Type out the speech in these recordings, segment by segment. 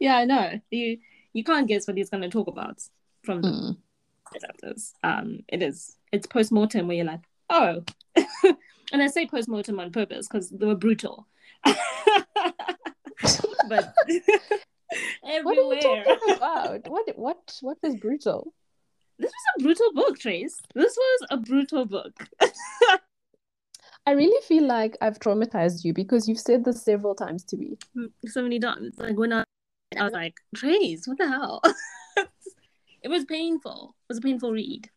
yeah, I know. You you can't guess what he's going to talk about from the Mm. chapters. Um, it is it's post mortem where you're like, oh, and I say post mortem on purpose because they were brutal. but What everywhere. talking about? What what what is brutal? This was a brutal book, Trace. This was a brutal book. I really feel like I've traumatized you because you've said this several times to me. so many times. Like when I, I uh-huh. was like, Trace, what the hell? it was painful. It was a painful read.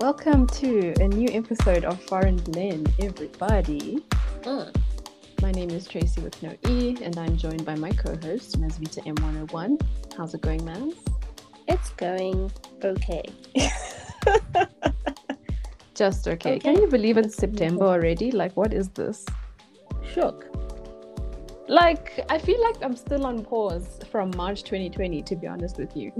Welcome to a new episode of Foreign Blend, everybody. Mm. My name is Tracy with no E, and I'm joined by my co-host, Mazvita M101. How's it going, man? It's going okay. Just okay. Okay. Can you believe it's September already? Like, what is this? Shook. Like, I feel like I'm still on pause from March 2020, to be honest with you.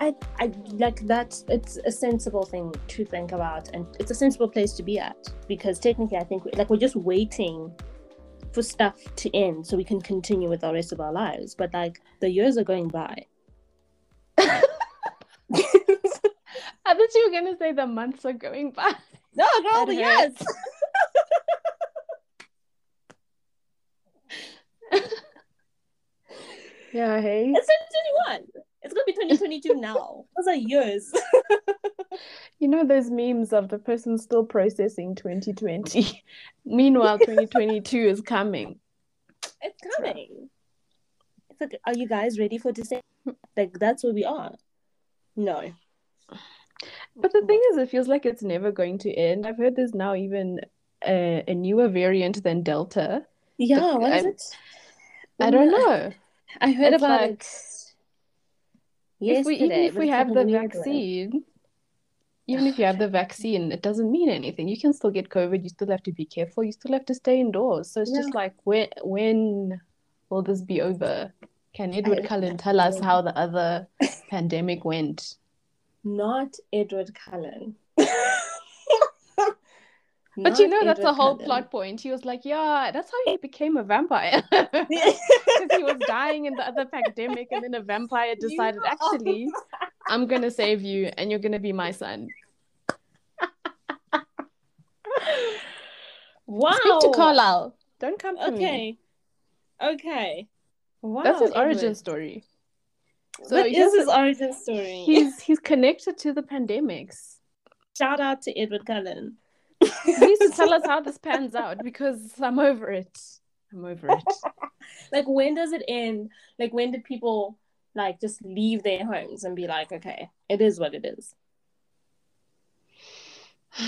I, I like that. It's a sensible thing to think about, and it's a sensible place to be at because technically, I think like we're just waiting for stuff to end so we can continue with the rest of our lives. But like the years are going by. I thought you were gonna say the months are going by. No, girl, That the years. Yeah, hey. It's 2021. It's gonna be 2022 now. Those are years. You know those memes of the person still processing 2020. Meanwhile, 2022 is coming. It's coming. It's like, are you guys ready for December? Like that's where we are. No. But the thing is, it feels like it's never going to end. I've heard there's now even a, a newer variant than Delta. Yeah, what is it? I don't Mm, know. I heard It's about like- it If we even if we have the vaccine, even if you have the vaccine, it doesn't mean anything. You can still get COVID. You still have to be careful. You still have to stay indoors. So it's just like when when will this be over? Can Edward Cullen tell us how the other pandemic went? Not Edward Cullen. But you know that's the whole plot point. He was like, "Yeah, that's how he became a vampire." Because he was dying in the other pandemic, and then a vampire decided, Yeah. actually, I'm gonna save you, and you're gonna be my son. Wow. Speak to Carlisle. Don't come to me. Okay. Okay. Wow. That's his origin story. So what is his origin story? He's he's connected to the pandemics. Shout out to Edward Cullen. To tell us how this pans out because I'm over it. I'm over it. like when does it end? Like when did people like just leave their homes and be like, okay, it is what it is.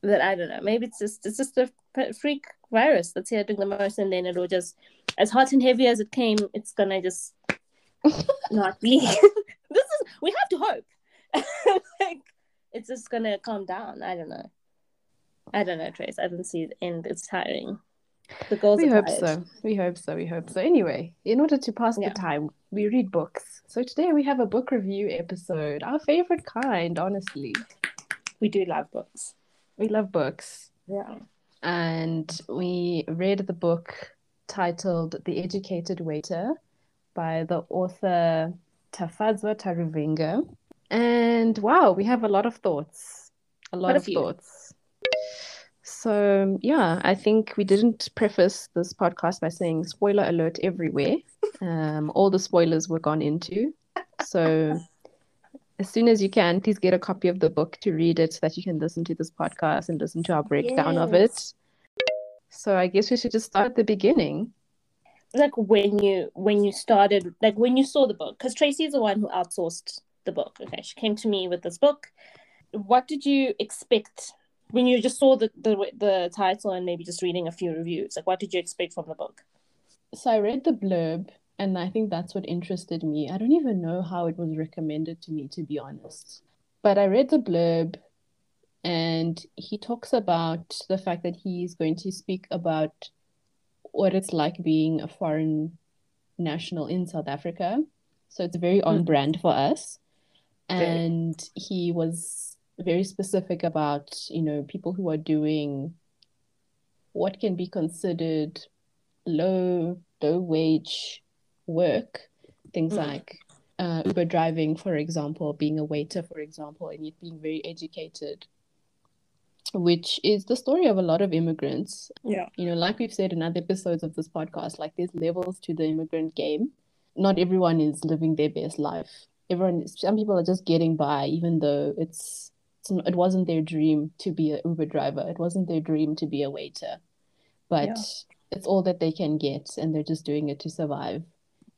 That I don't know. Maybe it's just it's just a freak virus that's here doing the most, and then it'll just as hot and heavy as it came, it's gonna just not be. this is we have to hope. like it's just gonna calm down. I don't know. I don't know, Trace. I don't see the end. It's tiring. The goals. We hope tired. so. We hope so. We hope so. Anyway, in order to pass Yeah. the time, we read books. So today we have a book review episode, our favorite kind, honestly. We do love books. We love books. Yeah. And we read the book titled The Educated Waiter by the author Tafadzwa Taruvinga. And wow, we have a lot of thoughts. A lot of thoughts. So, yeah, I think we didn't preface this podcast by saying spoiler alert everywhere. Um, all the spoilers were gone into. So, as soon as you can, please get a copy of the book to read it so that you can listen to this podcast and listen to our breakdown of it. So, I guess we should just start at the beginning. Like when you when you started, like when you saw the book, because Tracy's the one who outsourced the book. Okay, she came to me with this book. What did you expect when you just saw the the the title and maybe just reading a few reviews? Like, what did you expect from the book? So, I read the blurb, and I think that's what interested me. I don't even know how it was recommended to me, to be honest. But I read the blurb, and he talks about the fact that he's going to speak about what it's like being a foreign national in South Africa. So it's very on mm. brand for us. And he was very specific about, you know, people who are doing what can be considered low low wage work, things mm. like uh, Uber driving, for example, being a waiter, for example, and yet being very educated, which is the story of a lot of immigrants. Yeah. You know, like we've said in other episodes of this podcast, like there's levels to the immigrant game. Not everyone is living their best life. Everyone, some people are just getting by, even though it's, it's it wasn't their dream to be an Uber driver. It wasn't their dream to be a waiter, but yeah. it's all that they can get, and they're just doing it to survive.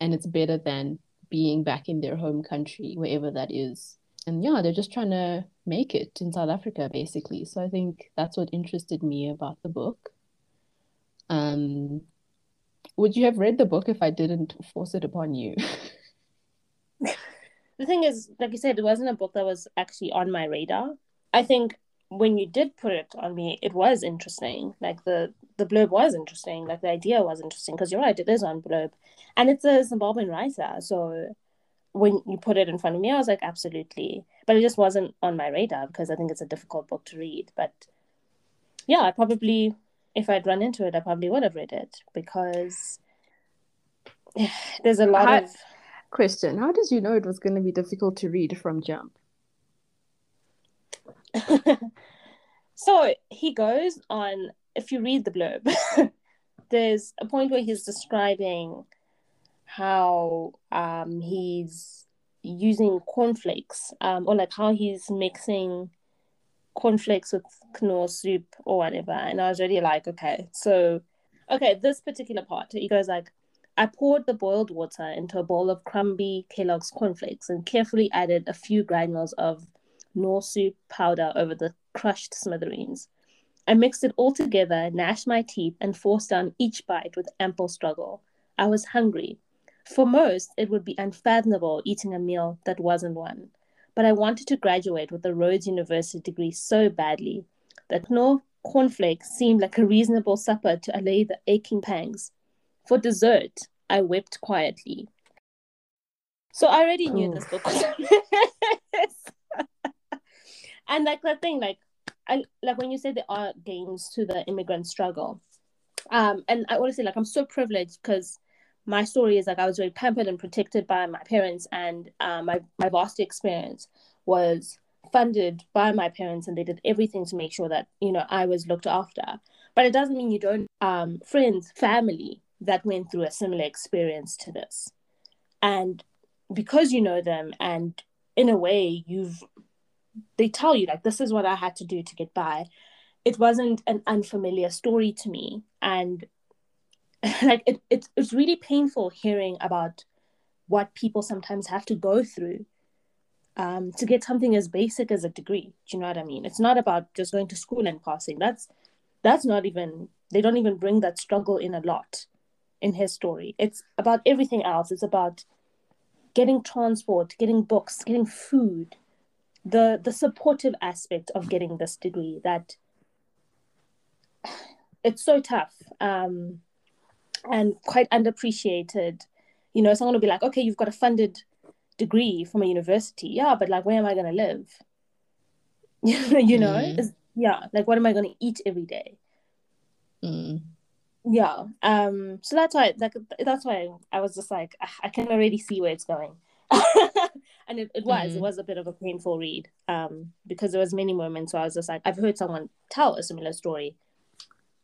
And it's better than being back in their home country, wherever that is. And yeah, they're just trying to make it in South Africa, basically. So I think that's what interested me about the book. Um, would you have read the book if I didn't force it upon you? the thing is, like you said, it wasn't a book that was actually on my radar. I think when you did put it on me, it was interesting. Like the the blurb was interesting. Like the idea was interesting because you're right, it is on blurb, and it's a Zimbabwean writer. So when you put it in front of me, I was like, absolutely. But it just wasn't on my radar because I think it's a difficult book to read. But yeah, I probably, if I'd run into it, I probably would have read it because there's a lot how, of. Question: How did you know it was going to be difficult to read from Jump? so he goes on, if you read the blurb, there's a point where he's describing how um, he's using cornflakes um, or like how he's mixing cornflakes with knorr soup or whatever. And I was really like, okay, so, okay, this particular part, he goes like, I poured the boiled water into a bowl of crumbly Kellogg's cornflakes and carefully added a few granules of Knorr soup powder over the crushed smithereens. I mixed it all together, gnashed my teeth, and forced down each bite with ample struggle. I was hungry. For most, it would be unfathomable eating a meal that wasn't one. But I wanted to graduate with a Rhodes University degree so badly that Knorr cornflakes seemed like a reasonable supper to allay the aching pangs. For dessert, I wept quietly. So I already knew this book was and like that thing like I like when you say there are gains to the immigrant struggle um and I want to say like I'm so privileged because my story is like I was very pampered and protected by my parents and um, my my varsity experience was funded by my parents and they did everything to make sure that you know I was looked after. But it doesn't mean you don't um friends family that went through a similar experience to this and because you know them and in a way you've they tell you like this is what I had to do to get by. It wasn't an unfamiliar story to me, and like it, it it's really painful hearing about what people sometimes have to go through um, to get something as basic as a degree. Do you know what I mean? It's not about just going to school and passing. That's that's not even they don't even bring that struggle in a lot in his story. It's about everything else. It's about getting transport, getting books, getting food, the the supportive aspect of getting this degree that it's so tough um, and quite underappreciated you know someone will be like okay you've got a funded degree from a university yeah but like where am i going to live you know mm. yeah like what am i going to eat every day mm. Yeah um so that's why like that's why i was just like ah, i can already see where it's going. And it, it was mm. it was a bit of a painful read um because there was many moments where i was just like i've heard someone tell a similar story.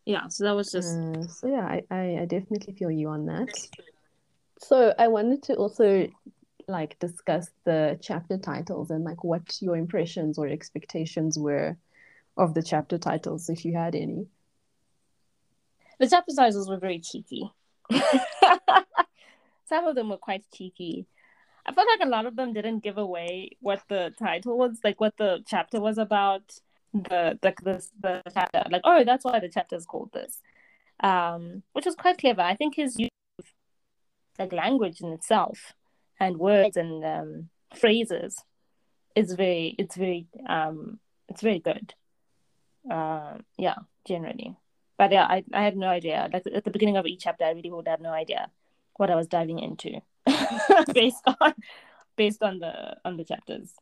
Yeah so that was just uh, so yeah I, I i definitely feel you on that. So i wanted to also like discuss the chapter titles and like what your impressions or expectations were of the chapter titles if you had any the chapter titles were very cheeky some of them were quite cheeky I felt like a lot of them didn't give away what the title was, like what the chapter was about. The the the, the chapter, like oh, that's why the chapter is called this, um, which was quite clever. I think his use of like language in itself and words and um, phrases is very it's very um it's very good. Uh, yeah, generally. But yeah, I, I had no idea. Like at the beginning of each chapter, I really would have no idea what I was diving into based on based on the on the chapters.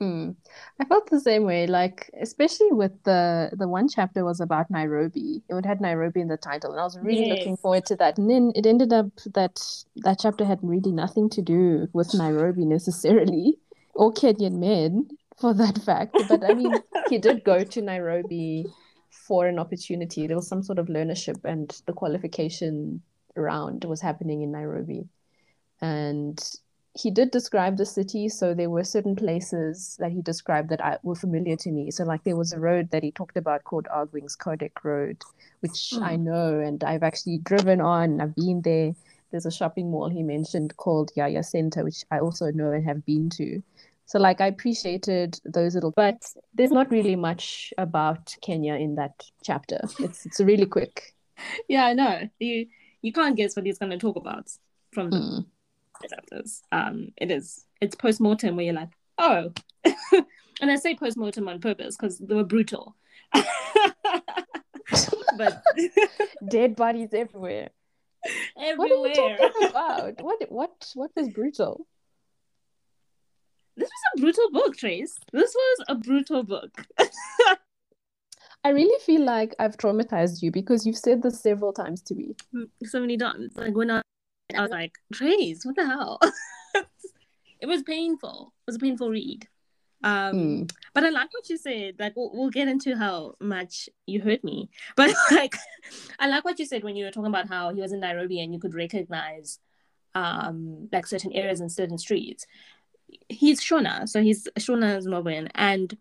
Mm. I felt the same way, like especially with the the one chapter was about Nairobi. It had Nairobi in the title, and I was really Yes. looking forward to that. And then it ended up that that chapter had really nothing to do with Nairobi necessarily, or Kenyan men for that fact. But I mean, he did go to Nairobi for an opportunity. There was some sort of learnership, and the qualification round was happening in Nairobi. And he did describe the city, so there were certain places that he described that I, were familiar to me. So, like, there was a road that he talked about called Argwings Kodhek Road, which Hmm. I know and I've actually driven on. I've been there. There's a shopping mall he mentioned called Yaya Center, which I also know and have been to. So, like, I appreciated those little, but there's not really much about Kenya in that chapter. It's it's really quick. Yeah, I know. You you can't guess what he's going to talk about from the Mm. chapters. Um, it is it's post mortem where you're like, oh, and I say post mortem on purpose because they were brutal. but Dead bodies everywhere. Everywhere. What are you talking about? What what what was brutal? This was a brutal book, Trace. This was a brutal book. I really feel like I've traumatized you because you've said this several times to me. so many times. Like when I, I was like, Trace, what the hell? it was painful. It was a painful read. Um, Mm. but I like what you said. Like we'll, we'll get into how much you hurt me. But like, I like what you said when you were talking about how he was in Nairobi and you could recognize, um, like certain areas and certain streets. He's Shona, so he's Shona Zimbabwean, and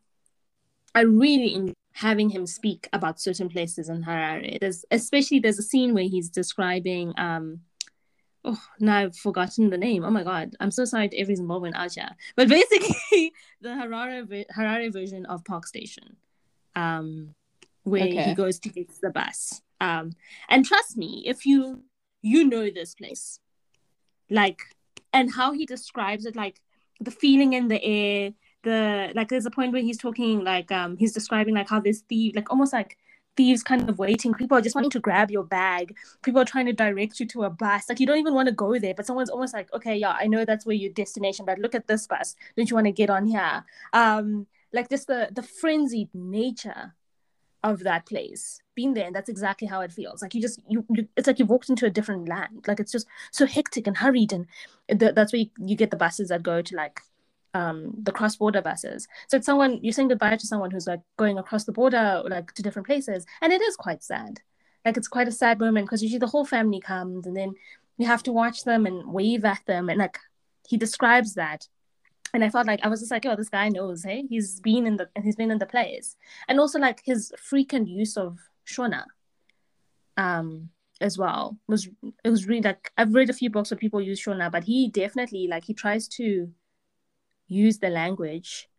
I really enjoy having him speak about certain places in Harare. There's especially there's a scene where he's describing um oh now I've forgotten the name. Oh my god. I'm so sorry to every Zimbabwean out here. But basically the Harare Harare version of Park Station. Um where Okay. he goes to get the bus. Um and trust me, if you you know this place. Like and how he describes it like the feeling in the air the like there's a point where he's talking like um he's describing like how this thief like almost like thieves kind of waiting. People are just wanting to grab your bag. People are trying to direct you to a bus. Like you don't even want to go there but someone's almost like okay yeah i know that's where your destination but look at this bus. Don't you want to get on here? Um like just the the frenzied nature of that place been there and that's exactly how it feels. Like you just you, you it's like you've walked into a different land. Like it's just so hectic and hurried and th- that's where you, you get the buses that go to like um the cross border buses. So it's someone you're saying goodbye to someone who's like going across the border like to different places and it is quite sad. Like it's quite a sad moment because usually the whole family comes and then you have to watch them and wave at them and like he describes that and I felt like I was just like, oh, this guy knows, hey, he's been in the he's been in the place, and also like his frequent use of Shona, um, as well was it was really like I've read a few books where people use Shona, but he definitely like he tries to use the language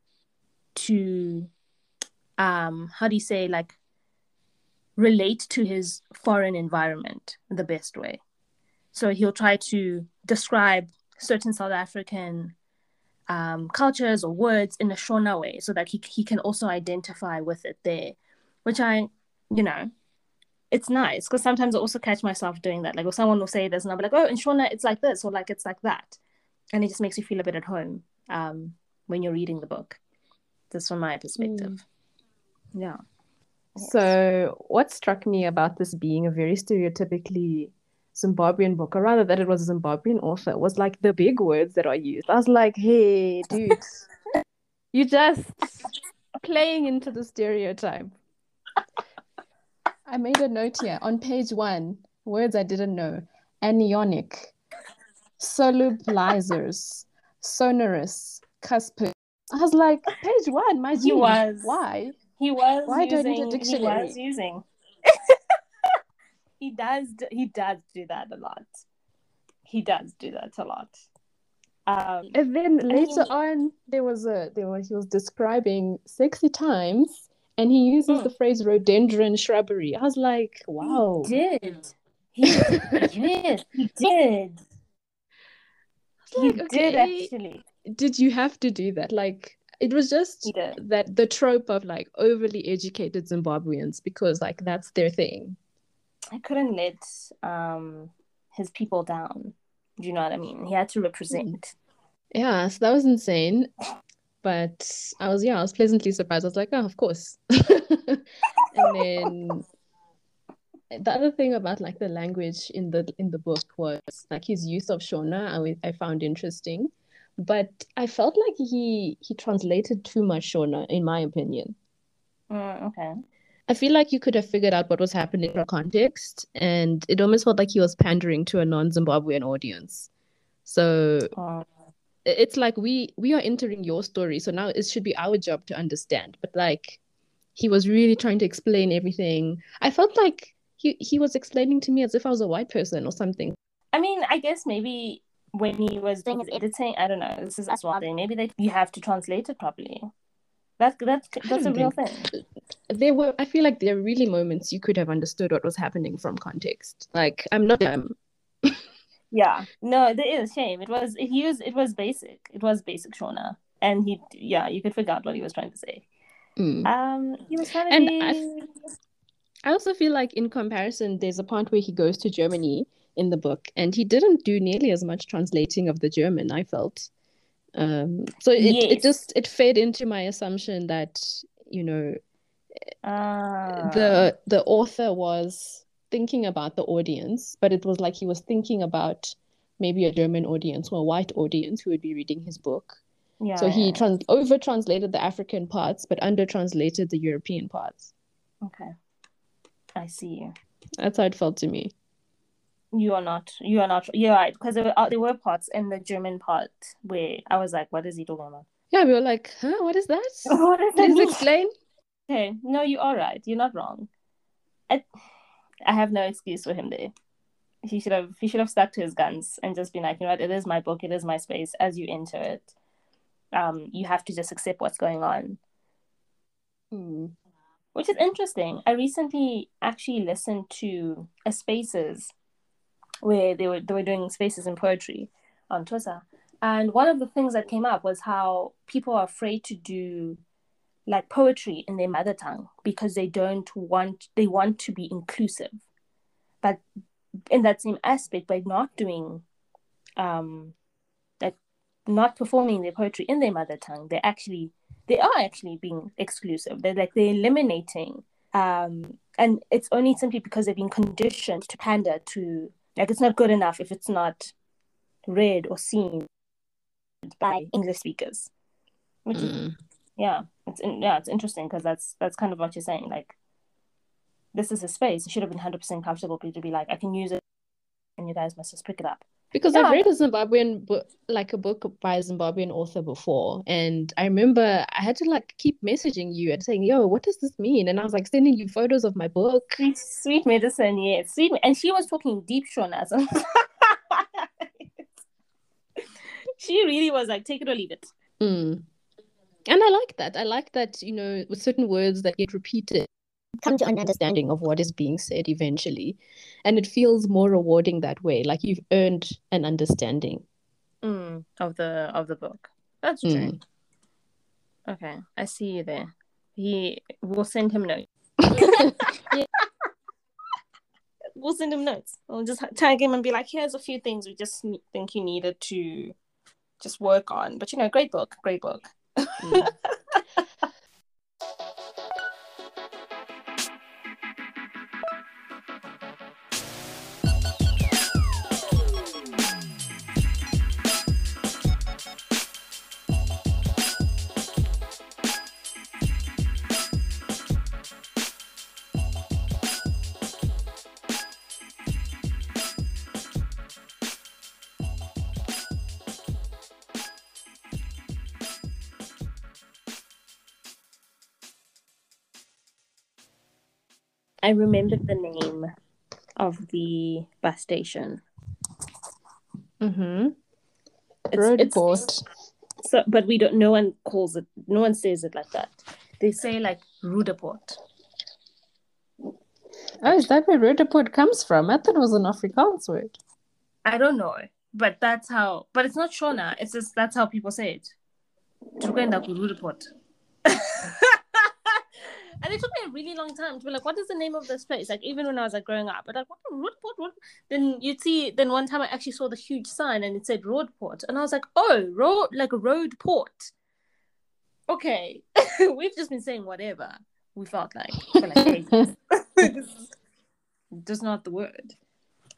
to, um, how do you say like relate to his foreign environment the best way. So he'll try to describe certain South African um, cultures or words in a Shona way so that he, he can also identify with it there, which I, you know, it's nice because sometimes I also catch myself doing that. Like, if someone will say this, and I'll be like, oh, in Shona, it's like this, or like it's like that. And it just makes you feel a bit at home um, when you're reading the book. That's from my perspective. Yeah. So, what struck me about this being a very stereotypically Zimbabwean book, or rather that it was a Zimbabwean author, was like the big words that are used. I was like, hey, dude, you just playing into the stereotype. I made a note here on page one, words I didn't know. Anionic, solubilizers, sonorous, cuspid. I was like, page one, my He was. Why? He was Why do I need a using, he dictionary? was using. He does he does do that a lot. He does do that a lot. Um And then later on, there was a there was he was describing sexy times, and he uses Mm. the phrase rhododendron shrubbery. I was like, wow. He did. He yes, he did. He like, did okay, actually. did you have to do that? Like, it was just that the trope of like overly educated Zimbabweans because like that's their thing. I couldn't let um his people down. Do you know what I mean? He had to represent. Yeah, so that was insane. But I was yeah, I was pleasantly surprised. I was like, oh, of course. And then the other thing about like the language in the in the book was like his use of Shona, i found interesting. But I felt like he he translated too much Shona, in my opinion. Mm, okay. I feel like you could have figured out what was happening from context, and it almost felt like he was pandering to a non-Zimbabwean audience. So Oh, it's like we we are entering your story, so now it should be our job to understand. But like he was really trying to explain everything. I felt like he he was explaining to me as if I was a white person or something. I mean, I guess maybe when he was doing his editing, I don't know. This is as well. Maybe that you have to translate it properly. That that that's a real think- thing. There were I feel like there are really moments you could have understood what was happening from context. Like I'm not dumb. Yeah. No, there is a shame. It was it used it was basic. It was basic Shona. And he yeah, you could figure out what he was trying to say. Mm. Um he was trying to And be I I also feel like in comparison, there's a part where he goes to Germany in the book, and he didn't do nearly as much translating of the German, I felt. Um, so it, Yes. it just it fed into my assumption that, you know, uh, the the author was thinking about the audience, but it was like he was thinking about maybe a German audience or a white audience who would be reading his book. yeah, So he yeah. trans over translated the African parts, but under translated the European parts. Okay. I see you. That's how it felt to me. You are not. You are not. You're right. Because there were uh, there were parts in the German part where I was like, "What is he talking about?" Yeah, we were like, huh, what is that? What that Please explain. Okay, no, you are right. You're not wrong. I, I have no excuse for him there. He should have he should have stuck to his guns and just been like, you know what, it is my book, it is my space. As you enter it, um, you have to just accept what's going on, Hmm. which is interesting. I recently actually listened to a Spaces where they were they were doing Spaces in poetry on Twitter, and one of the things that came up was how people are afraid to do like poetry in their mother tongue because they don't want they want to be inclusive but in that same aspect by not doing um like not performing their poetry in their mother tongue they're actually they are actually being exclusive they're like they're eliminating um and it's only simply because they've been conditioned to pander to like it's not good enough if it's not read or seen by english speakers which is Mm. Yeah it's in, yeah it's interesting because that's that's kind of what you're saying like this is a space it should have been 100% comfortable for you to be like i can use it and you guys must just pick it up Because Yeah. I've read a Zimbabwean book, like a book by a Zimbabwean author before, and I remember I had to like keep messaging you and saying, "Yo, what does this mean?" And I was like sending you photos of my book. sweet sweet medicine yeah sweet and she was talking deep shonasm she really was like take it or leave it Mm. And I like that. I like that, you know, with certain words that get repeated, come to an understanding of what is being said eventually. And it feels more rewarding that way, like you've earned an understanding. mm, of the of the book that's true Mm. okay i see you there he will send him notes we'll send him notes we'll just tag him and be like here's a few things we just think you needed to just work on but you know great book great book Mm. I remembered the name of the bus station. Mm-hmm. It's, Road it's port. so, but we don't. No one calls it. No one says it like that. They say like Rudaport. Oh, is that where Rotoport comes from? I thought it was an Afrikaans word. I don't know, but that's how. But it's not Shona. It's just that's how people say it. Tukwenda Kurudiport. And it took me a really long time to be like, what is the name of this place? Like even when I was like growing up, but like what, what, what, what? Then you'd see. Then one time I actually saw the huge sign and it said Roadport, and I was like, oh, road like a road port. Okay, we've just been saying whatever we felt like for like ages. just not the word.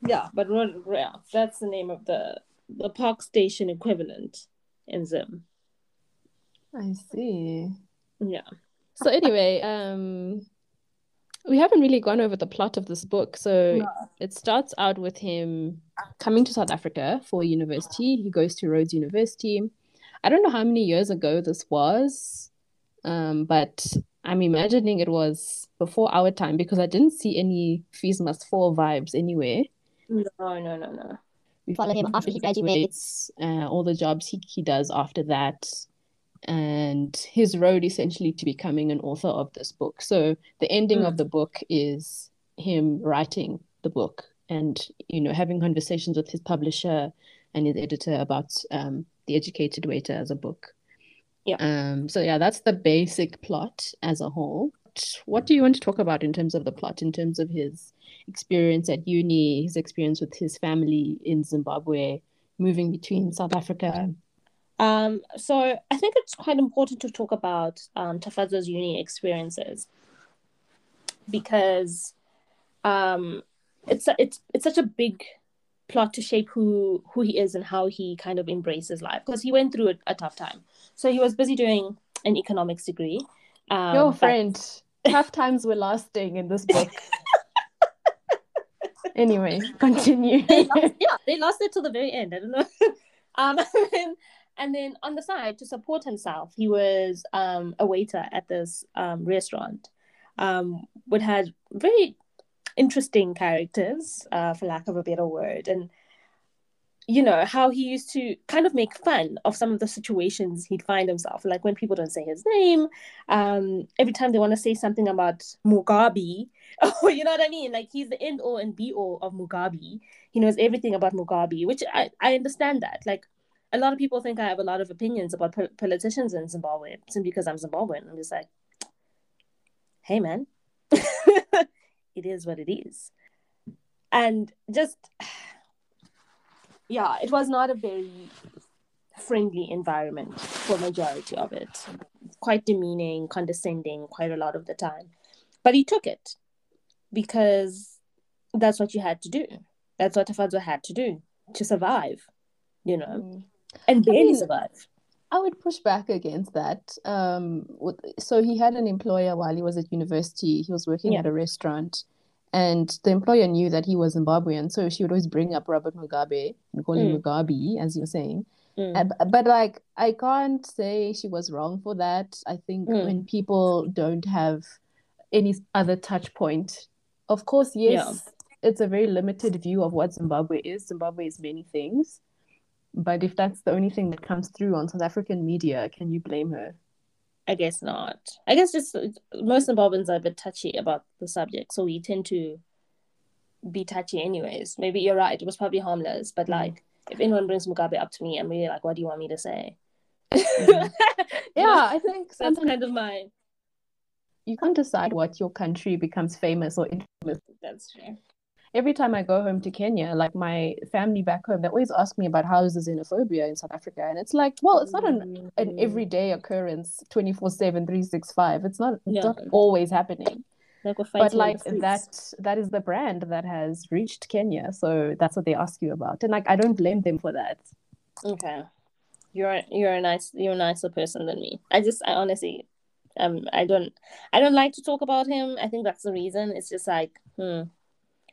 Yeah, but road, yeah, that's the name of the the park station equivalent in Zim. I see. Yeah. So anyway, um we haven't really gone over the plot of this book. So No. it starts out with him coming to South Africa for university. He goes to Rhodes University. I don't know how many years ago this was, um, but I'm imagining it was before our time because I didn't see any Fees Must Fall vibes anywhere. No, no, no, no. We Follow him after he graduates. uh, all the jobs he, he does after that, and his road essentially to becoming an author of this book. So the ending Mm. of the book is him writing the book and you know having conversations with his publisher and his editor about um, the educated waiter as a book. Yeah. Um. So yeah, that's the basic plot as a whole. What do you want to talk about in terms of the plot, in terms of his experience at uni, his experience with his family in Zimbabwe, moving between South Africa? Um, so I think it's quite important to talk about um, Tafadzwa's uni experiences because um, it's it's it's such a big plot to shape who who he is and how he kind of embraces life because he went through a, a tough time. So he was busy doing an economics degree. Um, Your but- friend, tough times were lasting in this book. Anyway, continue. they last, yeah, they lasted till the very end. I don't know. um, and and then on the side to support himself, he was um, a waiter at this um, restaurant, um, which had very interesting characters, uh, for lack of a better word, and you know how he used to kind of make fun of some of the situations he'd find himself, like when people don't say his name, um, every time they want to say something about Mugabe. Oh, you know what I mean? Like he's the end all and be all of Mugabe. He knows everything about Mugabe, which I, I understand that. Like a lot of people think I have a lot of opinions about po- politicians in Zimbabwe simply because I'm Zimbabwean. I'm just like, hey man, it is what it is. And just, yeah, it was not a very friendly environment for majority of it. Quite demeaning, condescending, quite a lot of the time. But he took it because that's what you had to do. That's what Tafadzwa had to do to survive, you know, Mm. And barely mean- survive. I would push back against that. Um, with, so he had an employer while he was at university. He was working Yeah. at a restaurant, and the employer knew that he was Zimbabwean, so she would always bring up Robert Mugabe and call him Mm. Mugabe, as you're saying. Mm. Uh, but like, I can't say she was wrong for that. I think Mm. when people don't have any other touch point, of course, yes, it's a very limited view of what Zimbabwe is. Zimbabwe is many things. But if that's the only thing that comes through on South African media, can you blame her? I guess not. I guess just most Zimbabweans are a bit touchy about the subject, so we tend to be touchy anyways. Maybe you're right, it was probably harmless, but Mm. like if anyone brings Mugabe up to me, I'm really like, what do you want me to say? Mhm. Know? Yeah, I think that's kind of my you can't decide what your country becomes famous or infamous. that's true. Every time I go home to Kenya, like my family back home, they always ask me about how's the xenophobia in South Africa. And it's like, well, it's not an, an Mm. everyday occurrence 24/7, 365. It's not, it's Yeah. not always happening. like But like that that is the brand that has reached Kenya. So that's what they ask you about. And like I don't blame them for that. Okay. You're you're a nice you're a nicer person than me. I just I honestly um I don't I don't like to talk about him. I think that's the reason. It's just like, hmm.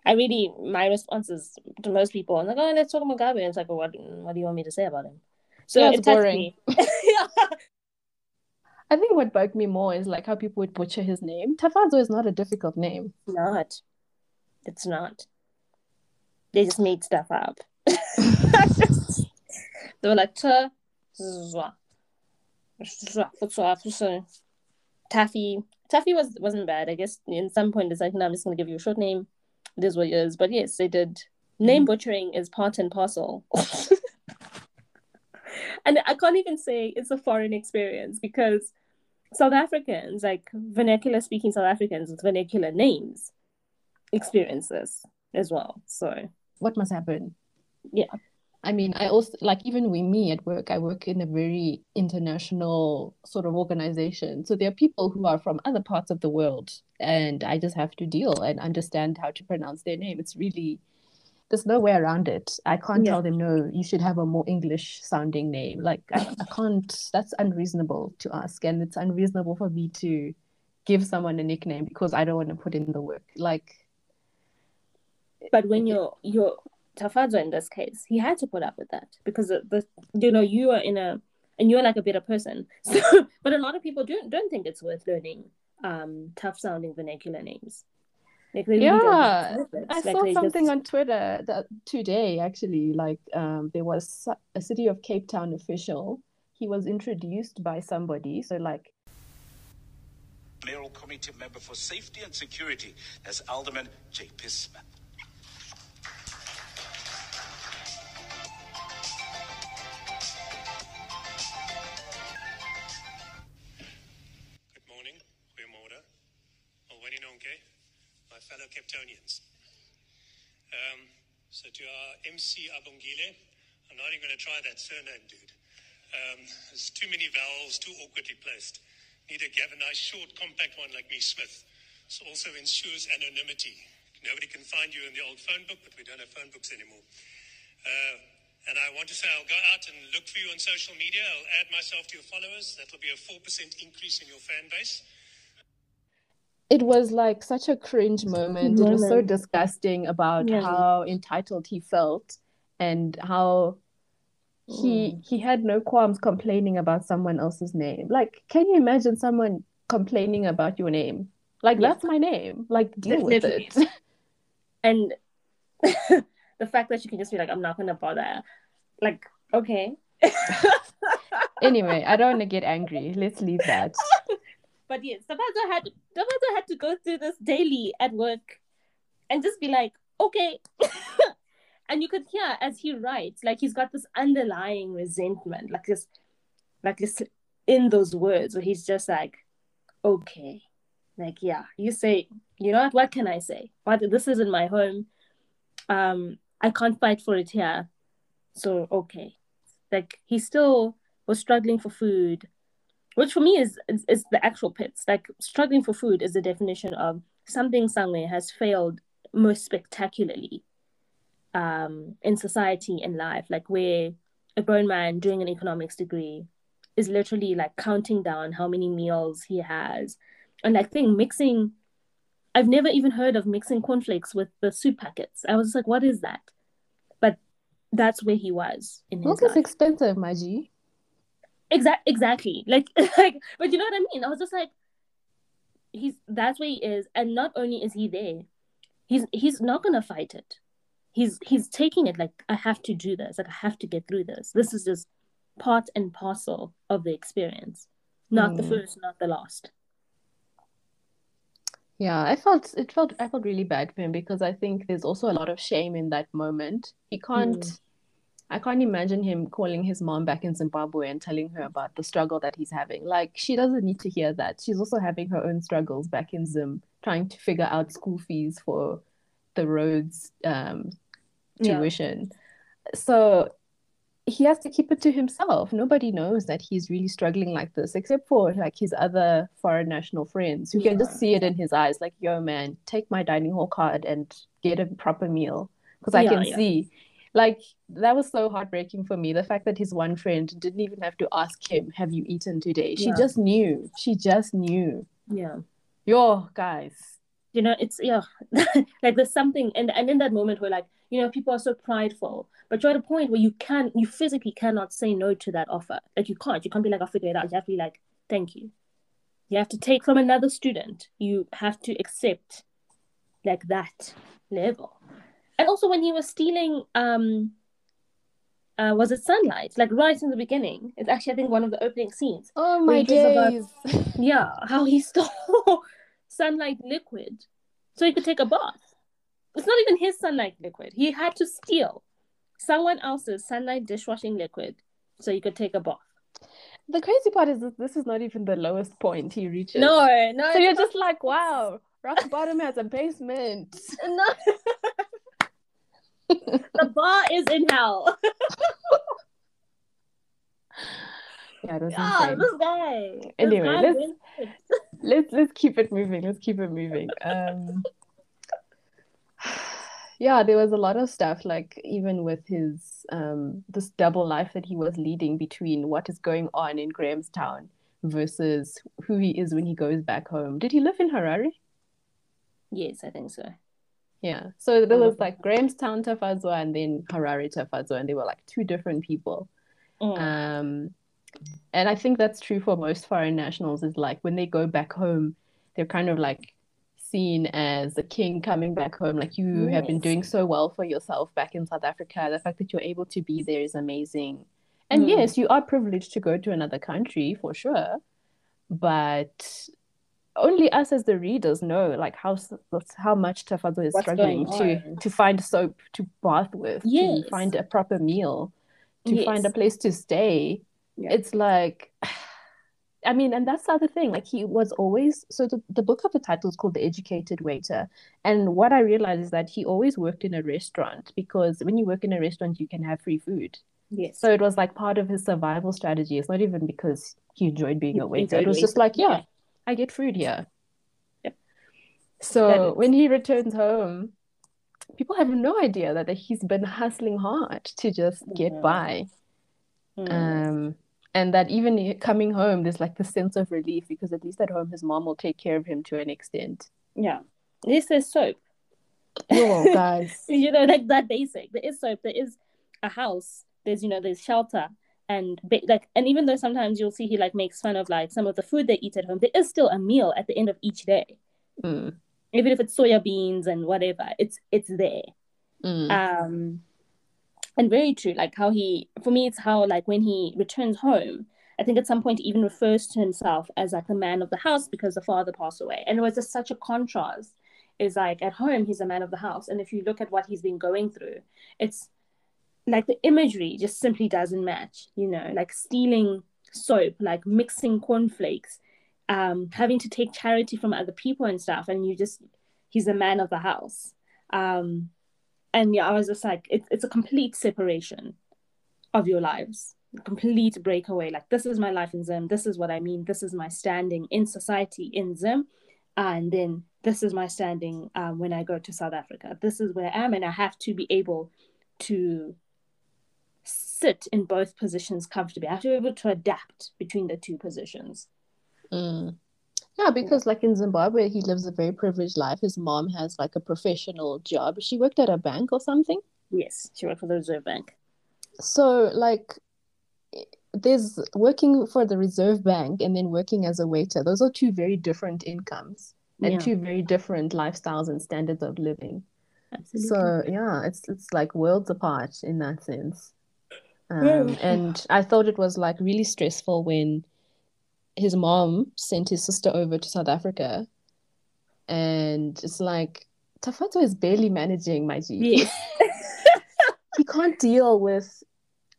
I really my response is to most people, I'm like, oh let's talk about Mugabe. And it's like, well, what what do you want me to say about him? So Yeah, it's boring. yeah. I think what bugged me more is like how people would butcher his name. Tafadzwa is not a difficult name. Not. It's not. They just made stuff up. they were like "Ta- zwa- zwa- zwa- zwa." Taffy. Taffy was wasn't bad. I guess in some point it's like, no, I'm just gonna give you a short name. It is what it is. But yes, they did. Mm-hmm. Name butchering is part and parcel. and I can't even say it's a foreign experience because South Africans, like vernacular speaking South Africans with vernacular names, experience this as well. So What must happen? yeah, I mean, I also like even with me at work, I work in a very international sort of organization. So there are people who are from other parts of the world, and I just have to deal and understand how to pronounce their name. It's really, there's no way around it. I can't Yeah. tell them, no, you should have a more English sounding name. Like, I, I can't, that's unreasonable to ask. And it's unreasonable for me to give someone a nickname because I don't want to put in the work. Like, but when you're you're Tafadzwa in this case, he had to put up with that because the, the you know you are in a and you're like a better person. So, but a lot of people don't don't think it's worth learning um tough sounding vernacular names. Like they really don't Yeah. I Like saw something just- on Twitter that today actually, like um, there was a City of Cape Town official. He was introduced by somebody, so like Mayoral Committee Member for Safety and Security. That's Alderman J.P. Smith. MC Abongile, I'm not even going to try that surname, dude. Um, there's too many vowels, too awkwardly placed. Need a nice, short, compact one like me, Smith. This also ensures anonymity. Nobody can find you in the old phone book, but we don't have phone books anymore. Uh, and I want to say I'll go out and look for you on social media. I'll add myself to your followers. That'll be a 4% increase in your fan base. It was like such a cringe moment. It was so disgusting about Yeah. how entitled he felt and how he Mm. he had no qualms complaining about someone else's name. Like, can you imagine someone complaining about your name? Like, Yeah. that's my name. Like, deal with it. and the fact that you can just be like, I'm not gonna bother. Like, okay. Anyway, I don't want to get angry. Let's leave that. But yes, Tafadzwa had Tafadzwa had to go through this daily at work and just be like, okay. and you could hear as he writes, like he's got this underlying resentment, like this like this in those words where he's just like, okay. Like, yeah, you say, you know what, what can I say? What this isn't my home. Um, I can't fight for it here. So okay. Like he still was struggling for food which for me is, is is the actual pits. Like struggling for food is the definition of something somewhere has failed most spectacularly um, in society and life. Like where a grown man doing an economics degree is literally like counting down how many meals he has, and like thing mixing. I've never even heard of mixing cornflakes with the soup packets. I was like, what is that? But that's where he was in his Milk is life. expensive, G. Exact, exactly. Like, like, but you know what I mean? I was just like, he's that's where he is, and not only is he there, he's he's not gonna fight it. He's he's taking it like I have to do this. Like I have to get through this. This is just part and parcel of the experience, not the Mm. first, not the last. Yeah, I felt it felt I felt really bad for him because I think there's also a lot of shame in that moment. He can't I can't imagine him calling his mom back in Zimbabwe and telling her about the struggle that he's having. Like she doesn't need to hear that. She's also having her own struggles back in Zim, trying to figure out school fees for the Rhodes um Yeah. tuition. So he has to keep it to himself. Nobody knows that he's really struggling like this, except for like his other foreign national friends who can just see it in his eyes, like, yo, man, take my dining hall card and get a proper meal. Because I Yeah, can yeah. see. Like that was so heartbreaking for me. The fact that his one friend didn't even have to ask him, Have you eaten today? She Yeah. just knew. She just knew. Yeah. Yo, guys. you know it's yeah like there's something and and in that moment where like you know people are so prideful but you're at a point where you can you physically cannot say no to that offer like you can't you can't be like i'll figure it out you have to be like thank you you have to take from another student you have to accept like that level and also when he was stealing um uh was it sunlight like right in the beginning it's actually i think one of the opening scenes Oh my he talks about- yeah, how he stole sunlight liquid so he could take a bath. It's not even his sunlight liquid. He had to steal someone else's sunlight dishwashing liquid so you could take a bath. The crazy part is that this is not even the lowest point he reaches. No, no. So you're it's just like, wow, rock bottom has a basement. no. The bar is in hell. Yeah, Ah, this guy. This Anyway, guy let's- let's let's keep it moving. Let's keep it moving. Um, yeah, there was a lot of stuff, like even with his um this double life that he was leading between what is going on in Grahamstown versus who he is when he goes back home. Did he live in Harare? Yes, I think so. Yeah. So there was like Grahamstown Tafadzwa and then Harare Tafadzwa, and they were like two different people. Mm. Um, and I think that's true for most foreign nationals, is like when they go back home, they're kind of like seen as a king coming back home. Like you have been doing so well for yourself back in South Africa. The fact that you're able to be there is amazing. And Mm. yes, you are privileged to go to another country for sure, but only us as the readers know like how how much Tafadzwa is What's struggling to to find soap to bath with, Yes. to find a proper meal, to find a place to stay. Yeah. It's like, I mean, and that's the other thing. Like he was always so the, the book of the title is called The Educated Waiter. And what I realized is that he always worked in a restaurant because when you work in a restaurant, you can have free food. Yes. So it was like part of his survival strategy. It's not even because he enjoyed being He a waiter. It was just like, Yeah. I get food here. Yep. So when he returns home, people have no idea that he's been hustling hard to just get Mhm. by. Mm. Um, and that even coming home, there's like the sense of relief because at least at home, his mom will take care of him to an extent. yeah. This is soap. Yo, guys. you know, like that basic. There is soap. There is a house. There's you know, there's shelter, and like, and even though sometimes you'll see he like makes fun of like some of the food they eat at home, there is still a meal at the end of each day, Mm, even if it's soya beans and whatever. It's it's there. mm, Um, and very true. Like how he, for me, it's how like when he returns home. I think at some point he even refers to himself as like the man of the house because the father passed away, and it was just such a contrast. Is like at home he's a man of the house, and if you look at what he's been going through, it's like the imagery just simply doesn't match. You know, like stealing soap, like mixing cornflakes, um, having to take charity from other people and stuff, and you just he's a man of the house. Um, and yeah, I was just like, it, it's a complete separation of your lives, complete breakaway. Like, this is my life in Zim. This is what I mean. This is my standing in society in Zim. And then this is my standing um, when I go to South Africa. This is where I am. And I have to be able to sit in both positions comfortably. I have to be able to adapt between the two positions. mm. Yeah, because like in Zimbabwe, he lives a very privileged life. His mom has like a professional job. She worked at a bank or something. Yes, she worked for the Reserve Bank. So, like, there's working for the Reserve Bank and then working as a waiter. Those are two very different incomes and Yeah. two very different lifestyles and standards of living. Absolutely. So, yeah, it's it's like worlds apart in that sense. Um, and I thought it was like really stressful when his mom sent his sister over to South Africa, and it's like Tafato is barely managing, my G he can't deal with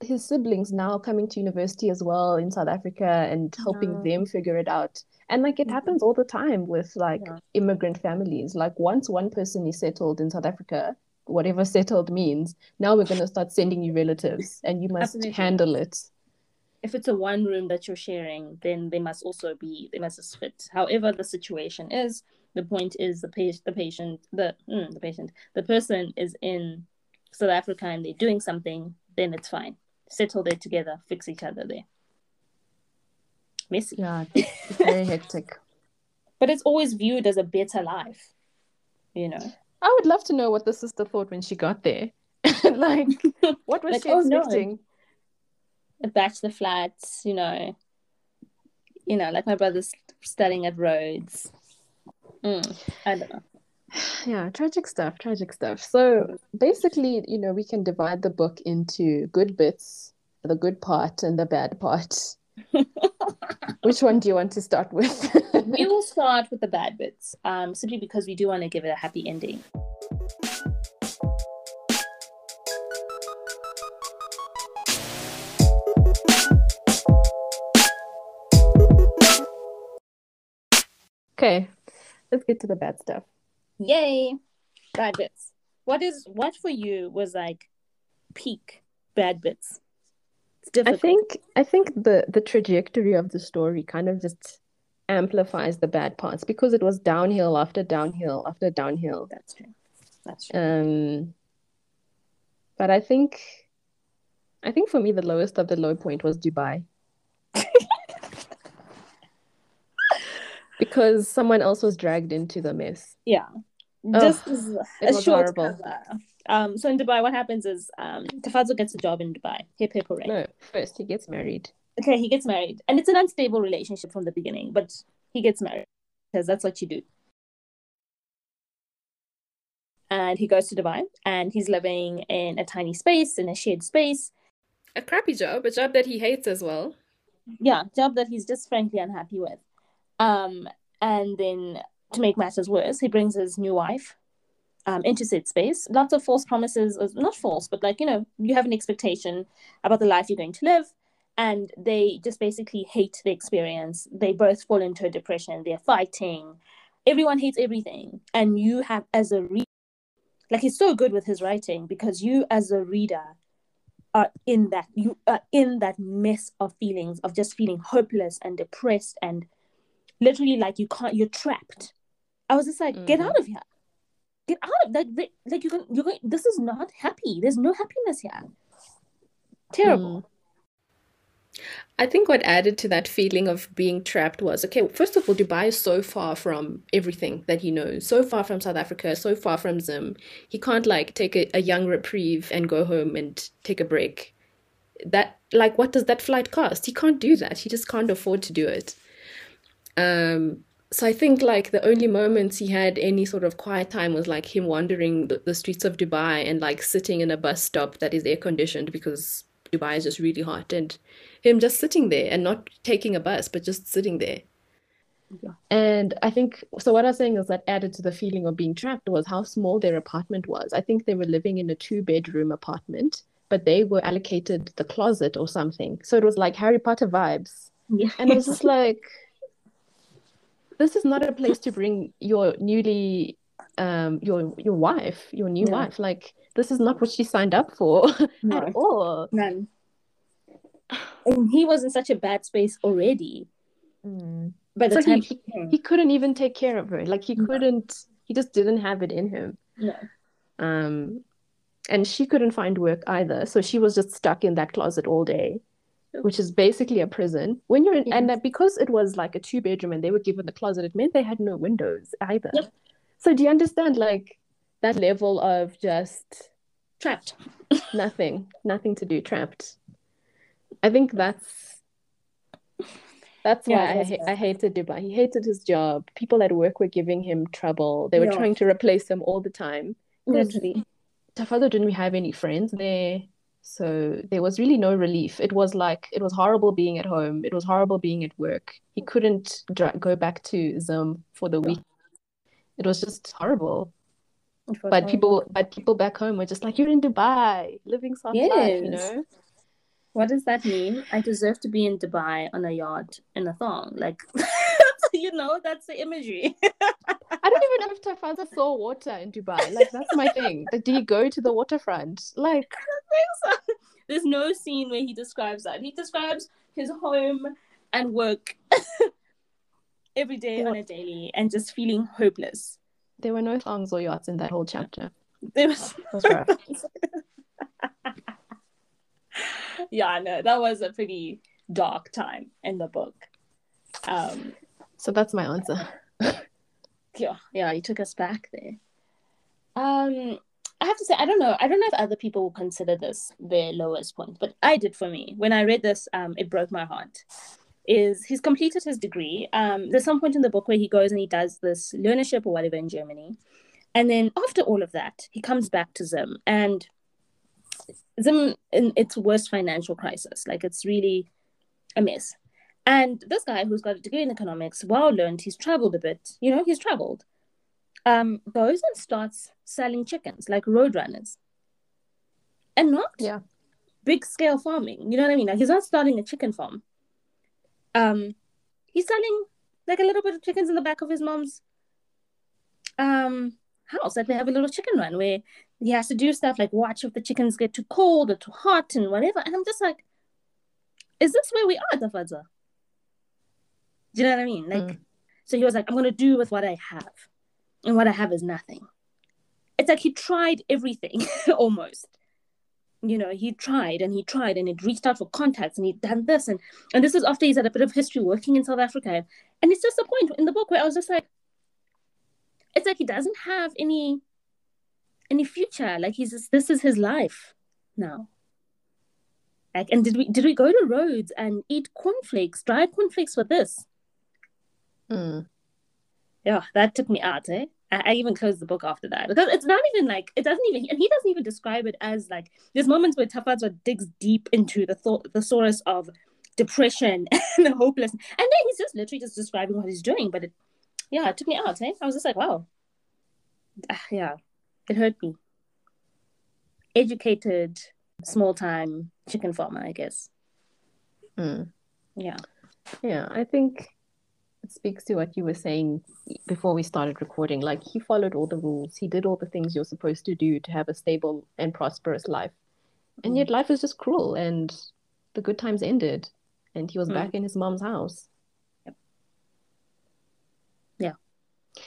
his siblings now coming to university as well in South Africa and helping No. them figure it out. And like it happens all the time with like Yeah. immigrant families. Like once one person is settled in South Africa, whatever settled means, now we're gonna start sending you relatives and you must Absolutely. handle it. if it's a one room that you're sharing, then they must also be they must just fit. However, the situation is, the point is the patient, the patient, the mm, the patient, the person is in South Africa and they're doing something, then it's fine. Settle there together, fix each other there. Messy, Yeah, it's very hectic. but it's always viewed as a better life. You know, I would love to know what the sister thought when she got there. Like, what was Like, she oh, no. expecting? a bachelor flats. You know, you know, like my brother's studying at Rhodes. Mm, I don't know. Yeah, tragic stuff, tragic stuff. So basically, you know, we can divide the book into good bits, the good part, and the bad part. Which one do you want to start with? we will start with the bad bits, um, simply because we do want to give it a happy ending. Okay, let's get to the bad stuff. Yay! Bad bits. What is what for you was like peak bad bits? I think I think the the trajectory of the story kind of just amplifies the bad parts because it was downhill after downhill after downhill. that's true. That's true. Um, but I think I think for me the lowest of the low point was Dubai. Because someone else was dragged into the mess. Yeah. Just a was short horrible. cover. Um, so in Dubai, what happens is um, Tafadzwa gets a job in Dubai. Hip hip hooray. No, first he gets married. Okay, he gets married, and it's an unstable relationship from the beginning, but he gets married because that's what you do. And he goes to Dubai, and he's living in a tiny space, in a shared space. A crappy job, a job that he hates as well. Yeah, job that he's just frankly unhappy with. Um, and then to make matters worse, he brings his new wife um, into said space. Lots of false promises, or not false, but like, you know, you have an expectation about the life you're going to live. And they just basically hate the experience. They both fall into a depression. They're fighting. Everyone hates everything. And you have, as a reader, like he's so good with his writing because you, as a reader, are in that you are in that mess of feelings of just feeling hopeless and depressed and literally like you can't you're trapped i was just like get Mhm. out of here get out of like like, like you can you can this is not happy there's no happiness here terrible I think what added to that feeling of being trapped was okay, first of all, Dubai is so far from everything that he knows, so far from South Africa, so far from Zim. He can't like take a, a young reprieve and go home and take a break. That like what does that flight cost? He can't do that. He just can't afford to do it. Um so I think like the only moments he had any sort of quiet time was like him wandering the, the streets of Dubai and like sitting in a bus stop that is air conditioned because Dubai is just really hot and him just sitting there and not taking a bus but just sitting there. Yeah. And I think so what I was saying is that added to the feeling of being trapped was how small their apartment was. I think they were living in a two bedroom apartment, but they were allocated the closet or something. So it was like Harry Potter vibes. yeah And it was just like, this is not a place to bring your newly um your your wife, your new No. wife. Like this is not what she signed up for No. at all. none and he was in such a bad space already by the So he, time he, came. he couldn't even take care of her. Like he No. couldn't, he just didn't have it in him. no. Um, and she couldn't find work either. So she was just stuck in that closet all day. Which is basically a prison. When you're in, Yeah. and that because it was like a two bedroom and they were given the closet, it meant they had no windows either. Yep. So do you understand like that level of just trapped nothing, nothing to do, trapped? I think that's that's why I, ha- I hated Dubai. He hated his job. People at work were giving him trouble. They were Yeah. trying to replace him all the time. Literally Tafadzwa didn't have any friends there, so there was really no relief. It was like it was horrible being at home. It was horrible being at work. He couldn't dra- go back to Zim for the week. It was just horrible. Was But horrible. people, but people back home were just like, "You're in Dubai, living soft life," you know? What does that mean? I deserve to be in Dubai on a yacht in a thong. Like, you know, that's the imagery. I don't even know if Tafadzwa saw water in Dubai. Like that's my thing. Like, did he go to the waterfront? Like, There's no scene where he describes that. He describes his home and work every day on a daily and just feeling hopeless. there were no thongs or yachts in that whole chapter. There was It was yeah, no, that was a pretty dark time in the book. Um, So that's my answer. yeah, yeah, you took us back there. Um, I have to say, I don't know. I don't know if other people will consider this their lowest point, but I did for me. When I read this, um, it broke my heart. Is he's completed his degree. Um, there's some point in the book where he goes and he does this learnership or whatever in Germany. And then after all of that, he comes back to Zim and Zim in its worst financial crisis. Like it's really a mess. And this guy who's got a degree in economics, well learned, he's traveled a bit, you know, he's traveled, um, goes and starts selling chickens like roadrunners. And not Yeah. big scale farming. You know what I mean? Like he's not starting a chicken farm. Um, he's selling like a little bit of chickens in the back of his mom's um house. Like they have a little chicken run where he has to do stuff like watch if the chickens get too cold or too hot and whatever. And I'm just like, is this where we are, Tafadzwa? Do you know what I mean? Like, Mm. so he was like, I'm gonna do with what I have, and what I have is nothing. It's like he tried everything almost. You know, he tried and he tried and he'd reached out for contacts and he'd done this and and this is after he's had a bit of history working in South Africa. And it's just a point in the book where I was just like, it's like he doesn't have any any future. Like he's just, this is his life now. Like, and did we did we go to Rhodes and eat cornflakes, dried cornflakes for this? Mm. Yeah, that took me out, eh? I, I even closed the book after that because it's not even like it doesn't even and he doesn't even describe it as like there's moments where Tafadzwa digs deep into the thought the source of depression and the hopelessness, and then he's just literally just describing what he's doing. But it, yeah, it took me out, eh? I was just like, wow, Ah, yeah, it hurt me. Educated, small time chicken farmer, I guess. Mm. Yeah. Yeah, I think it speaks to what you were saying before we started recording. Like he followed all the rules, he did all the things you're supposed to do to have a stable and prosperous life. And yet life was just cruel and the good times ended and he was Mm. back in his mom's house. Yep. Yeah,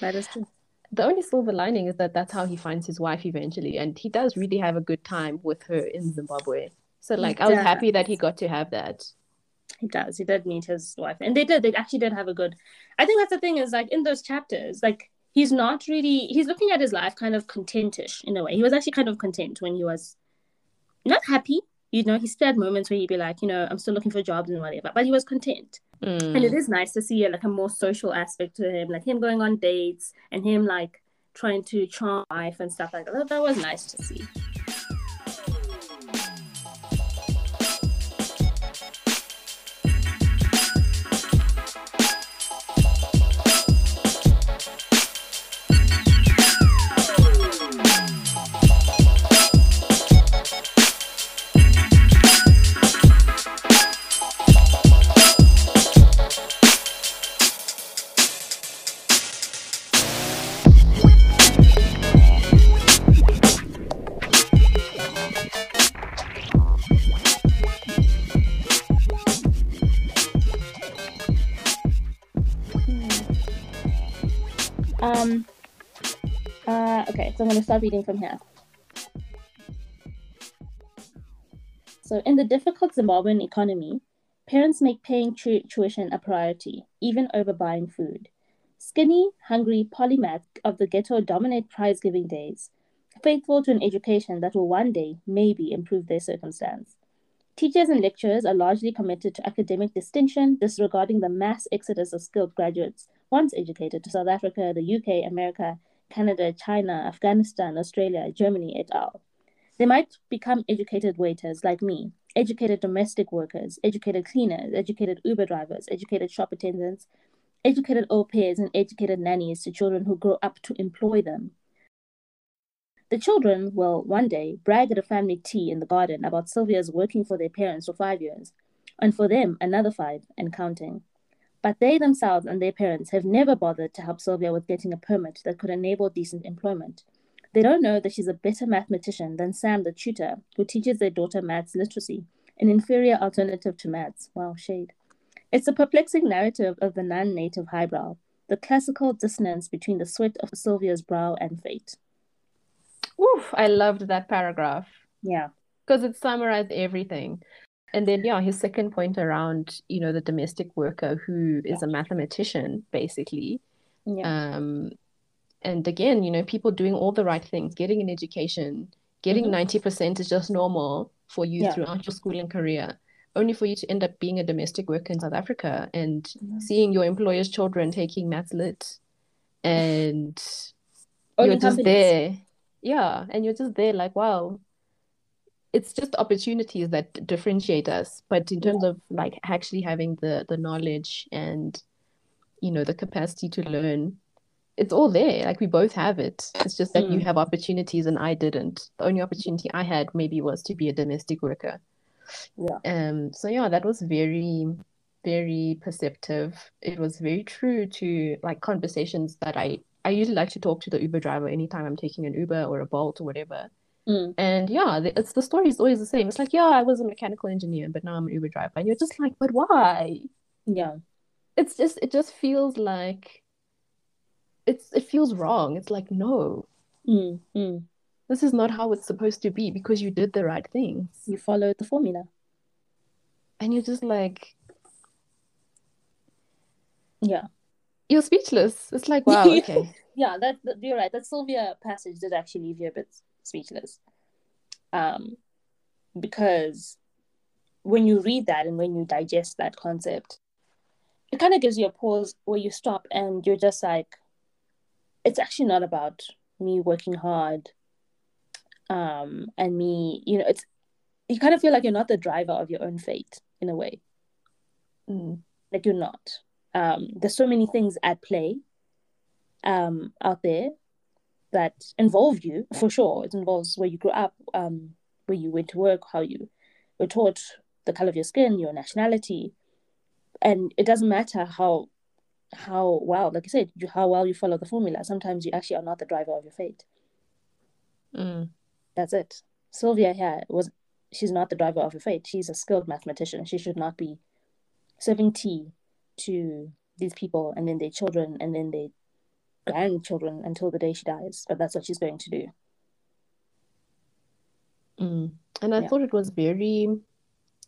that is true. The only silver lining is that that's how he finds his wife eventually, and he does really have a good time with her in Zimbabwe. So He like I was does. happy that he got to have that. He does. He did meet his wife, and they did. They actually did have a good. I think that's the thing is like in those chapters, like he's not really. He's looking at his life kind of contentish in a way. He was actually kind of content when he was not happy. You know, he still had moments where he'd be like, you know, I'm still looking for jobs and whatever, but he was content. Mm. And it is nice to see like a more social aspect to him, like him going on dates and him like trying to charm wife and stuff like. That, that was nice to see. Um. Uh, okay, so I'm going to start reading from here. So, in the difficult Zimbabwean economy, parents make paying tu- tuition a priority, even over buying food. Skinny, hungry polymath of the ghetto dominate prize giving days, faithful to an education that will one day, maybe, improve their circumstance. Teachers and lecturers are largely committed to academic distinction, disregarding the mass exodus of skilled graduates once educated to South Africa, the UK, America, Canada, China, Afghanistan, Australia, Germany, et al. They might become educated waiters like me, educated domestic workers, educated cleaners, educated Uber drivers, educated shop attendants, educated au pairs, and educated nannies to children who grow up to employ them. The children will one day brag at a family tea in the garden about Sylvia's working for their parents for five years, and for them another five and counting. But they themselves and their parents have never bothered to help Sylvia with getting a permit that could enable decent employment. They don't know that she's a better mathematician than Sam, the tutor, who teaches their daughter maths literacy, an inferior alternative to maths. Wow, shade. It's a perplexing narrative of the non native highbrow, the classical dissonance between the sweat of Sylvia's brow and fate. Oof, I loved that paragraph Yeah. because it summarized everything. And then, yeah, his second point around, you know, the domestic worker who is a mathematician, basically. Yeah. Um, and again, you know, people doing all the right things, getting an education, getting Mhm. 90% is just normal for you Yeah. throughout your schooling career, only for you to end up being a domestic worker in South Africa and Mhm. seeing your employer's children taking maths lit and you're just there. Yeah, and you're just there like, wow, it's just opportunities that differentiate us. But in terms of like actually having the the knowledge and you know the capacity to learn, it's all there. Like we both have it. It's just that you Mm. have opportunities and I didn't. The only opportunity I had maybe was to be a domestic worker. Yeah. Um, so yeah, that was very very perceptive. It was very true to like conversations that I I usually like to talk to the Uber driver anytime I'm taking an Uber or a Bolt or whatever. Mm. And yeah, it's the story is always the same. It's like, yeah, I was a mechanical engineer, but now I'm an Uber driver, and you're just like, but why? Yeah. It's just it just feels like it's it feels wrong. It's like no, Mm. Mm. this is not how it's supposed to be because you did the right things, You followed the formula. and you're just like Yeah. you're speechless. It's like wow, okay. Yeah, that, that you're right. That Sylvia passage did actually leave you a bit speechless. Um, because when you read that and when you digest that concept, it kind of gives you a pause where you stop and you're just like, it's actually not about me working hard, um, and me, you know, it's you kind of feel like you're not the driver of your own fate in a way. Mm. like you're not um there's so many things at play um out there that involve you for sure. It involves where you grew up um where you went to work how you were taught the color of your skin your nationality. And it doesn't matter how how well like i said you, how well you follow the formula. Sometimes you actually are not the driver of your fate. Mm. that's it. Sylvia here was she's not the driver of her fate. She's a skilled mathematician. She should not be serving tea to these people and then their children and then their grandchildren until the day she dies but that's what she's going to do Mm. And I Yeah. thought it was very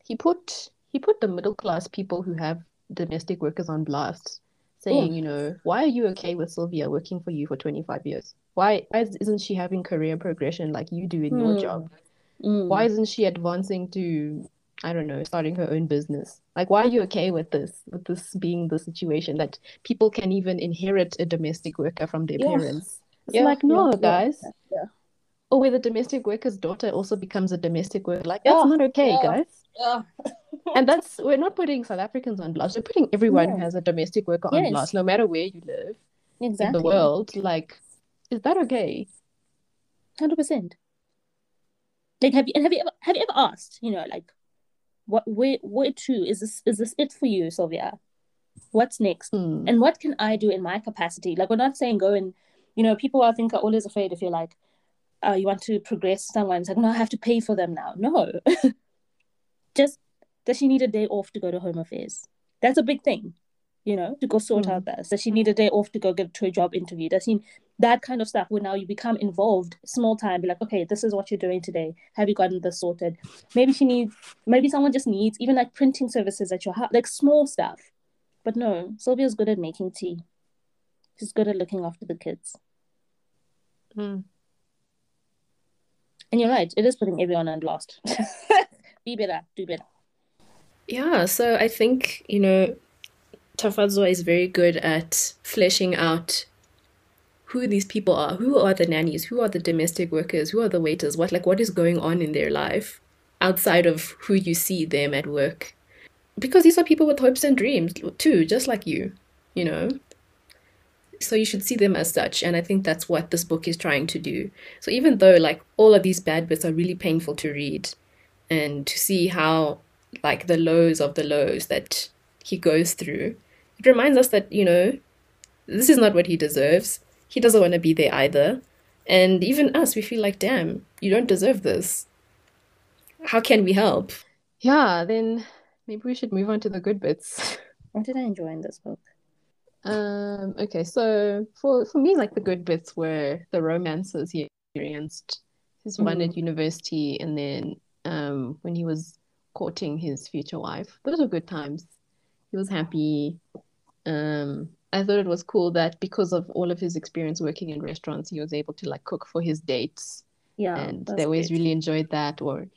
he put he put the middle class people who have domestic workers on blast, saying, you know, why are you okay with Sylvia working for you for 25 years? Why why is- isn't she having career progression like you do in your Hmm. job? Mm. Why isn't she advancing to, I don't know, starting her own business? Like, why are you okay with this, with this being the situation that people can even inherit a domestic worker from their Yeah. parents? It's Yeah, like, no, yeah, guys. yeah. Or where the domestic worker's daughter also becomes a domestic worker. Like, that's not okay, guys. Yeah. And that's, we're not putting South Africans on blast. We're putting everyone who has a domestic worker on Yes. blast, no matter where you live in the world. Like, is that okay? Hundred percent. Like, have you and have you ever have you ever asked? You know, like, what where where to is this is this it for you, Sylvia? What's next? Hmm. And what can I do in my capacity? Like, we're not saying go and, you know, people I think are always afraid if you're like, uh, you want to progress someone. It's like, no, I have to pay for them now. No, just does she need a day off to go to Home Affairs? That's a big thing, you know, to go sort Mm. out this. Does she need a day off to go get to a job interview? Does she that kind of stuff where now you become involved small time, be like, okay, this is what you're doing today. Have you gotten this sorted? Maybe she needs maybe someone just needs even like printing services at your house, like small stuff. But no, Sylvia's good at making tea. She's good at looking after the kids. Hmm. And you're right, it is putting everyone on blast. Be better, do better. Yeah, so I think, you know, Tafadzwa is very good at fleshing out who these people are. Who are the nannies? Who are the domestic workers? Who are the waiters? What like what is going on in their life outside of who you see them at work? Because these are people with hopes and dreams too, just like you, you know. So you should see them as such, and I think that's what this book is trying to do. So even though like all of these bad bits are really painful to read and to see how like the lows of the lows that he goes through, it reminds us that, you know, this is not what he deserves. He doesn't want to be there either. And even us, we feel like, damn, you don't deserve this. How can we help? Yeah, then maybe we should move on to the good bits. What did I enjoy in this book? Um, okay, so for for me, like the good bits were the romances he experienced, his one at university, and then um when he was courting his future wife. Those were good times. He was happy. Um, I thought it was cool that because of all of his experience working in restaurants, he was able to like cook for his dates, Yeah, and they always great. really enjoyed that. Or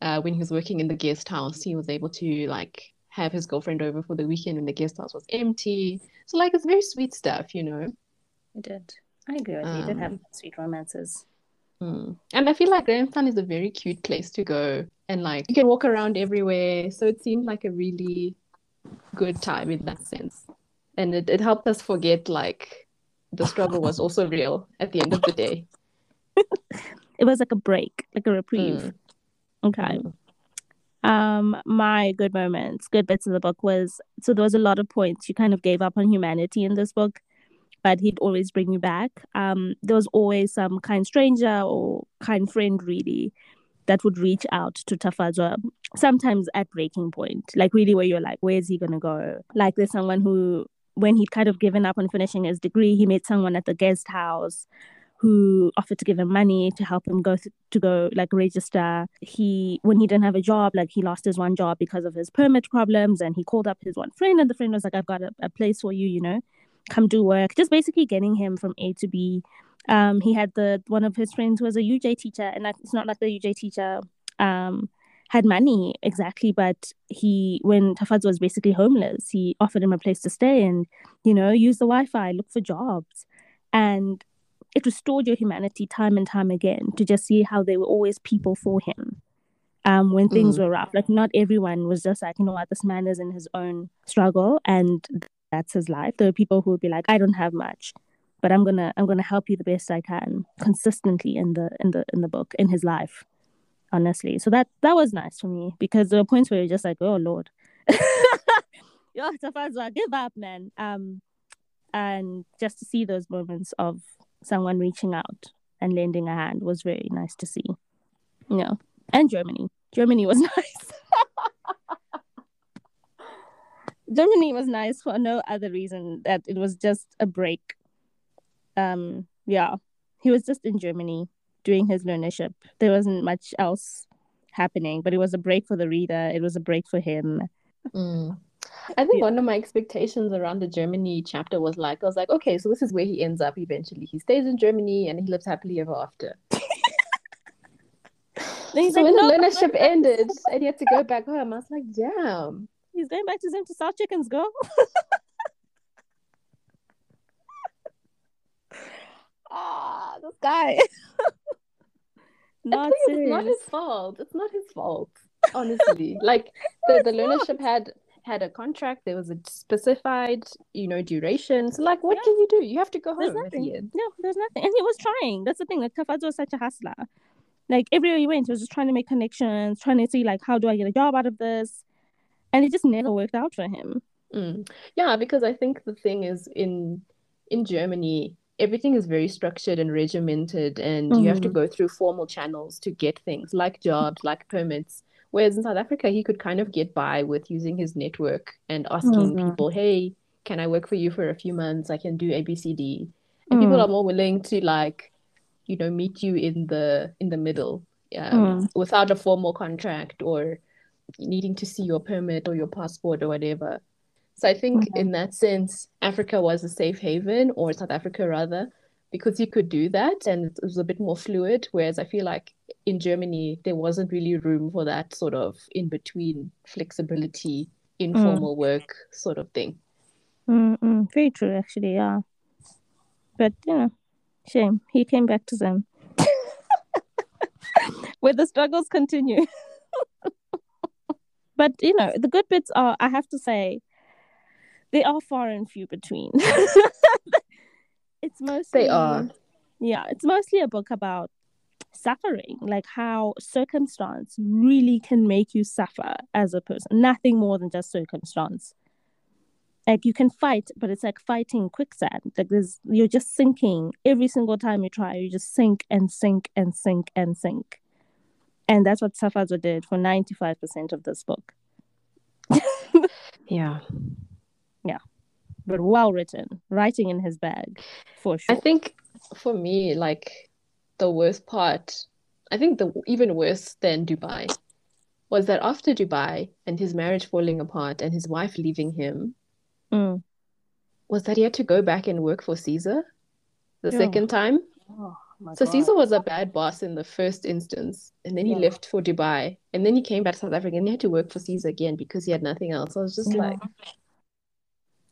uh, when he was working in the guest house, he was able to like have his girlfriend over for the weekend when the guest house was empty. So like it's very sweet stuff, you know. I did. I agree with you. You did have Um, sweet romances. Mm. And I feel like Grahamstown is a very cute place to go, and like you can walk around everywhere. So it seemed like a really good time in that sense. And it, it helped us forget like the struggle was also real at the end of the day. It was like a break, like a reprieve. Mm. Okay. Mm. Um, my good moments, good bits of the book was so there was a lot of points you kind of gave up on humanity in this book, but he'd always bring you back. Um, there was always some kind stranger or kind friend really that would reach out to Tafadzwa, sometimes at breaking point, like really where you're like, where's he gonna go? Like there's someone who when he'd kind of given up on finishing his degree, he met someone at the guest house who offered to give him money to help him go th- to go like register. He when he didn't have a job, like he lost his one job because of his permit problems, and he called up his one friend, and the friend was like, "I've got a, a place for you, you know, come do work." Just basically getting him from A to B. Um, he had the one of his friends who was a UJ teacher, and like, it's not like the UJ teacher um had money exactly, but he when Tafaz was basically homeless, he offered him a place to stay and you know use the Wi-Fi, look for jobs, and it restored your humanity time and time again to just see how they were always people for him um, when things Mm. were rough. Like not everyone was just like, you know what, this man is in his own struggle and that's his life. There were people who would be like, I don't have much, but I'm gonna I'm gonna help you the best I can consistently in the in the in the book in his life. Honestly, so that that was nice for me because there were points where you're just like, oh lord, yo, Tafadzwa, give up, man. Um, and just to see those moments of someone reaching out and lending a hand was very nice to see. You know, and Germany. Germany was nice. Germany was nice for no other reason that it was just a break. Um, yeah, he was just in Germany doing his learnership. There wasn't much else happening, but it was a break for the reader. It was a break for him. Mm. I think Yeah. one of my expectations around the Germany chapter was like, I was like, okay, so this is where he ends up eventually. He stays in Germany and he lives happily ever after. So like, when "No, the learnership going back." ended and he had to go back home, I was like, damn. He's going back to Zim to sell chickens, girl. ah, this guy. Not it's not his fault. It's not his fault, honestly. like the, the learnership had had a contract, there was a specified, you know, duration. So like what Yeah. can you do? You have to go There's home nothing. the. No, there's nothing. And he was trying. That's the thing. Like Tafaz was such a hustler. Like everywhere he went, he was just trying to make connections, trying to see like how do I get a job out of this, and it just never worked out for him. Mm. Yeah, because I think the thing is in in Germany, everything is very structured and regimented, and you have to Mhm. go through formal channels to get things like jobs, like permits. Whereas in South Africa, he could kind of get by with using his network and asking Mhm. people, "Hey, can I work for you for a few months? I can do ABCD." And people Mm. are more willing to like, you know, meet you in the in the middle, um, without a formal contract or needing to see your permit or your passport or whatever. So I think Mhm. in that sense, Africa was a safe haven, or South Africa rather, because you could do that and it was a bit more fluid. Whereas I feel like in Germany, there wasn't really room for that sort of in between flexibility, informal work sort of thing. Mm-mm. Very true, actually. Yeah, but you know, shame he came back to them. Where the struggles continue. but you know, the good bits are, I have to say, they are far and few between. it's mostly They are. yeah, it's mostly a book about suffering, like how circumstance really can make you suffer as a person. Nothing more than just circumstance. Like you can fight, but it's like fighting quicksand. Like there's you're just sinking every single time you try. You just sink and sink and sink and sink. And that's what Safazo did for 95% of this book. Yeah. But well written, writing in his bag, for sure I think for me, like the worst part, I think the even worse than Dubai was that after Dubai and his marriage falling apart and his wife leaving him, Mm. was that he had to go back and work for Caesar the Yeah. second time. Oh, So God. Caesar was a bad boss in the first instance, and then he Yeah. left for Dubai, and then he came back to South Africa and he had to work for Caesar again because he had nothing else. I was just Yeah. like,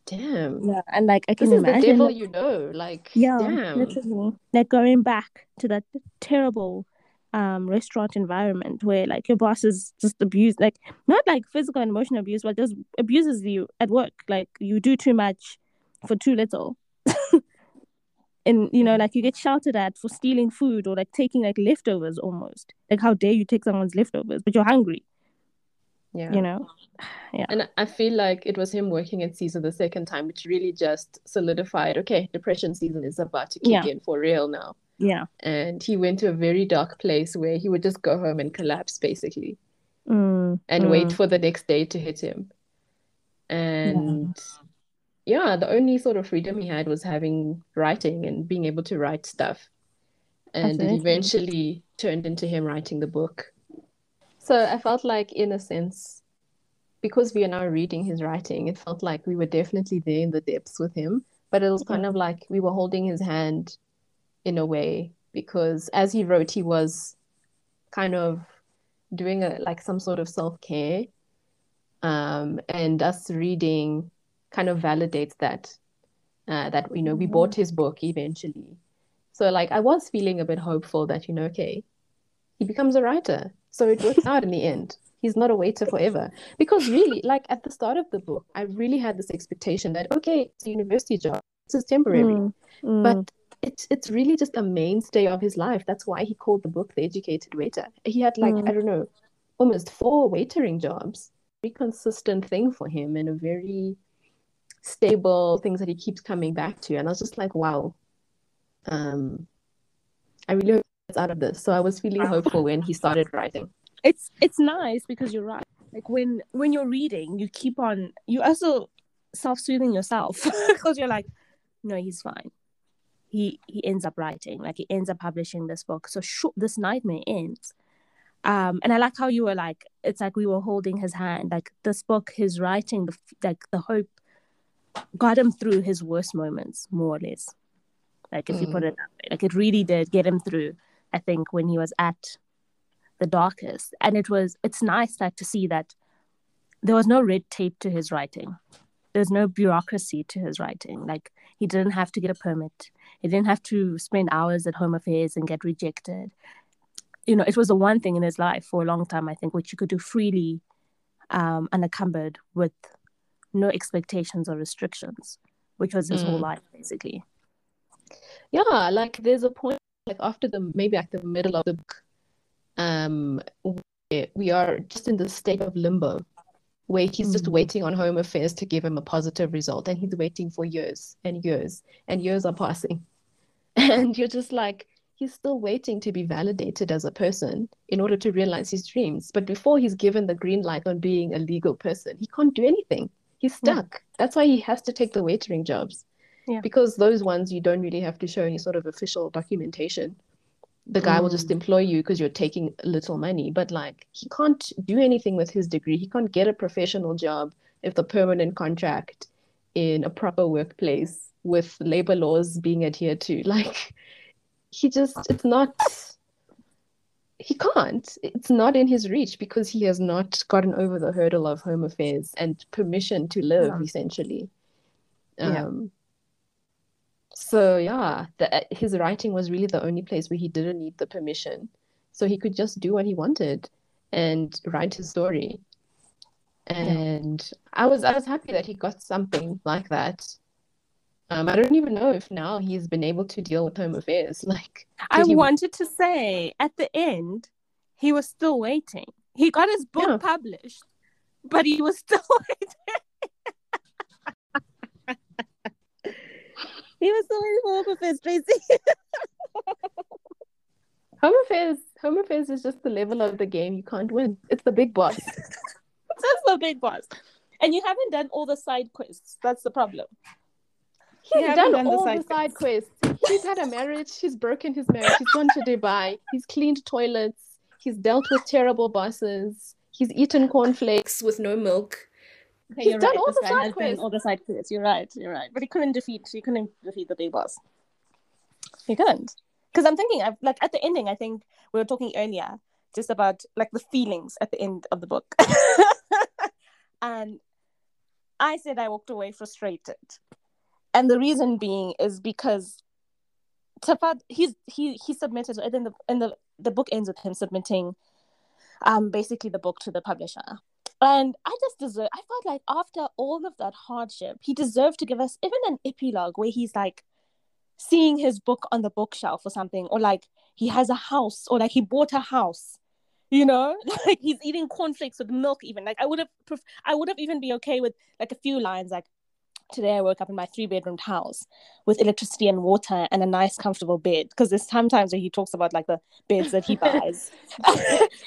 damn, Yeah, and like I can this can is the imagine devil like, you know. Like, Yeah, damn. literally. Like going back to that terrible um restaurant environment where like your boss is just abused, like not like physical and emotional abuse, but just abuses you at work. Like you do too much for too little. and you know, like you get shouted at for stealing food or like taking like leftovers almost. Like how dare you take someone's leftovers, but you're hungry. Yeah. You know, yeah And I feel like it was him working at Caesar the second time, which really just solidified, okay, depression season is about to kick Yeah. in for real now. yeah. And he went to a very dark place where he would just go home and collapse basically Mm, and mm. wait for the next day to hit him. And yeah, the only sort of freedom he had was having writing and being able to write stuff. And it eventually turned into him writing the book. So I felt like, in a sense, because we are now reading his writing, it felt like we were definitely there in the depths with him. But it was kind of like we were holding his hand in a way, because as he wrote, he was kind of doing a like some sort of self-care. Um, and us reading kind of validates that uh, that you know we bought his book eventually. So like I was feeling a bit hopeful that you know okay, he becomes a writer. So it works out in the end. He's not a waiter forever. Because really, like at the start of the book, I really had this expectation that okay, it's a university job. This is temporary. Mm, mm. But it's it's really just a mainstay of his life. That's why he called the book The Educated Waiter. He had like, Mm. I don't know, almost four waitering jobs. Very consistent thing for him and a very stable things that he keeps coming back to. And I was just like, wow. Um, I really hope out of this. So I was feeling hopeful when he started writing. it's it's nice because you're right. Like when when you're reading, you keep on you also self soothing yourself because you're like, no, he's fine. He he ends up writing, like he ends up publishing this book. So sure, this nightmare ends. Um, and I like how you were like, it's like we were holding his hand. Like this book, his writing, the like the hope got him through his worst moments, more or less. Like if you put it that way, like it really did get him through. I think when he was at the darkest and it was it's nice like to see that there was no red tape to his writing. There's no bureaucracy to his writing. Like he didn't have to get a permit. He didn't have to spend hours at home affairs and get rejected. You know it was the one thing in his life for a long time i think which you could do freely um unencumbered with no expectations or restrictions which was his whole Mm. life basically. Yeah, like there's a point like after the maybe like the middle of the book, um, we are just in this state of limbo where he's just Mm. waiting on Home Affairs to give him a positive result, and he's waiting for years and years, and years are passing, and you're just like he's still waiting to be validated as a person in order to realize his dreams. But before he's given the green light on being a legal person, he can't do anything. He's Yeah. stuck. That's why he has to take the waitering jobs Yeah. because those ones you don't really have to show any sort of official documentation. The guy will just mm. employ you because you're taking a little money, but like he can't do anything with his degree. He can't get a professional job if the permanent contract in a proper workplace with labor laws being adhered to. Like he just it's not he can't. It's not in his reach because he has not gotten over the hurdle of home affairs and permission to live, Yeah. essentially. Yeah. Um, So yeah, the, his writing was really the only place where he didn't need the permission. So he could just do what he wanted and write his story. And I was I was happy that he got something like that. Um, I don't even know if now he's been able to deal with home affairs. Like, I he- wanted to say at the end, he was still waiting. He got his book Yeah. published, but he was still waiting. He was still waiting for Affairs, Tracy. Home affairs, home affairs is just the level of the game you can't win. It's the big boss. That's the big boss. And you haven't done all the side quests. That's the problem. He's done done the all side the side quests. He's had a marriage. He's broken his marriage. He's gone to Dubai. He's cleaned toilets. He's dealt with terrible bosses. He's eaten cornflakes with no milk. Okay, He's done right. all the side quests. all the side quests. You're right. You're right. But he couldn't defeat. He couldn't defeat the big boss. He couldn't. Because I'm thinking, I've, like at the ending, I think we were talking earlier just about like the feelings at the end of the book, and I said I walked away frustrated, and the reason being is because Tafad he's he he submitted and then the and the the book ends with him submitting um basically the book to the publisher and I just deserve, I felt like after all of that hardship, he deserved to give us even an epilogue where he's like seeing his book on the bookshelf or something, or like he has a house, or like he bought a house you know? Like he's eating cornflakes with milk even. Like i would have pref- i would have even be okay with like a few lines like today i woke up in my three bedroomed house with electricity and water and a nice comfortable bed. Because there's sometimes where he talks about like the beds that he buys.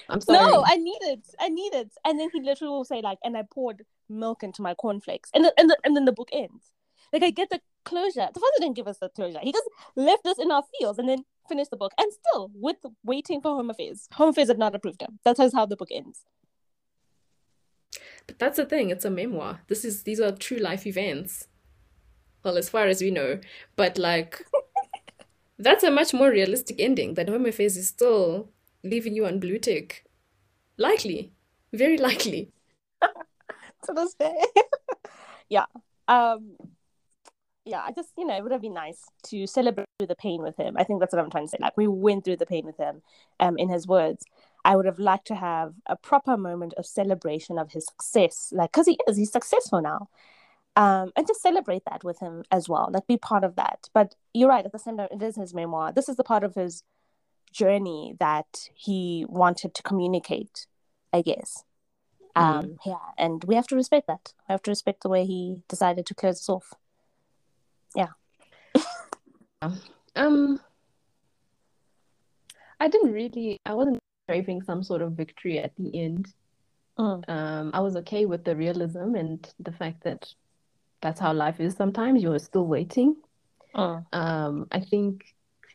I'm sorry. no i need it. I need it. And then he literally will say like and i poured milk into my cornflakes. And, the, and, the, and then the book ends. Like i get the closure. The father didn't give us the closure. He just left us in our fields and then finished the book. And still with waiting for home affairs home affairs had not approved him. That is how the book ends But that's the thing, it's a memoir. This is these are true life events. Well, as far as we know. But like that's a much more realistic ending. That Home Affairs is still leaving you on blue tick. Likely. Very likely. to this day. yeah. Um yeah, I just, you know, it would have been nice to celebrate the pain with him. I think that's what I'm trying to say. Like we went through the pain with him, um, in his words. I would have liked to have a proper moment of celebration of his success. Like because he is, he's successful now. Um, and just celebrate that with him as well. Like be part of that. But you're right, at the same time, it is his memoir. This is the part of his journey that he wanted to communicate, I guess. Um, yeah, and we have to respect that. We have to respect the way he decided to close us off. Yeah. um, I didn't really, I wasn't craving some sort of victory at the end. Mm. Um, I was okay with the realism and the fact that that's how life is sometimes. You're still waiting. Mm. Um, I think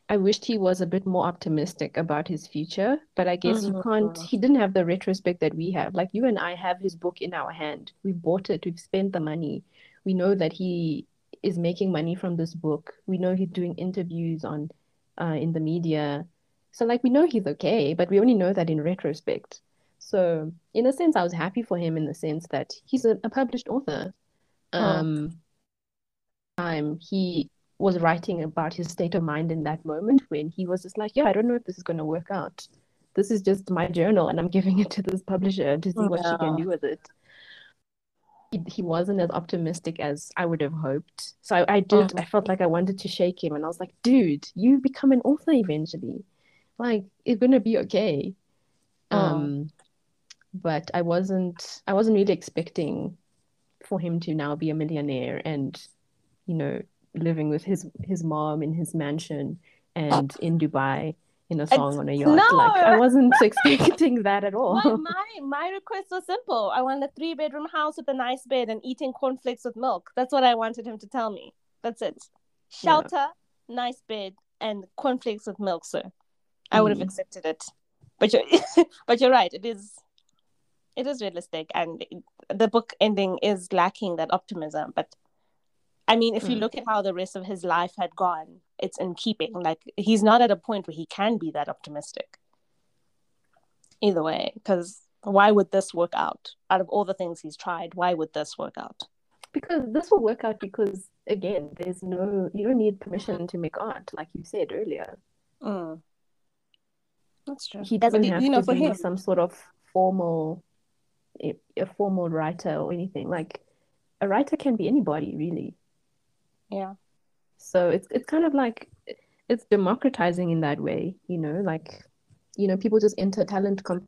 I wished he was a bit more optimistic about his future, but I guess you can't, he didn't have the retrospect that we have. Like you and I have his book in our hand. We've bought it, we've spent the money. We know that he is making money from this book. We know he's doing interviews on uh, in the media. So like we know he's okay, but we only know that in retrospect. So in a sense, I was happy for him in the sense that he's a, a published author. Um, time he was writing about his state of mind in that moment when he was just like, yeah, I don't know if this is going to work out. This is just my journal, and I'm giving it to this publisher to see what she can do with it. He, he wasn't as optimistic as I would have hoped. So I, I did, I felt like I wanted to shake him, and I was like, dude, you become an author eventually. Like, it's gonna be okay. Mm. Um, but I wasn't, I wasn't really expecting for him to now be a millionaire and, you know, living with his his mom in his mansion and in Dubai in a song on a yacht. Like I wasn't expecting that at all. my, my my request was simple. I wanted a three bedroom house with a nice bed and eating cornflakes with milk. That's what I wanted him to tell me. That's it. Shelter, nice bed, and cornflakes with milk, sir. I would have Mm. accepted it. But you're but you're right. It is it is realistic, and the book ending is lacking that optimism. But I mean, if you Mm. look at how the rest of his life had gone, it's in keeping. Like he's not at a point where he can be that optimistic. Either way, because why would this work out? Out of all the things he's tried, why would this work out? Because this will work out because again, there's no you don't need permission to make art, like you said earlier. Mm. That's true. He doesn't But, have you know, to for be him, some sort of formal a formal writer or anything. Like a writer can be anybody, really. yeah, So it's it's kind of like it's democratizing in that way, you know, like you know, people just enter talent com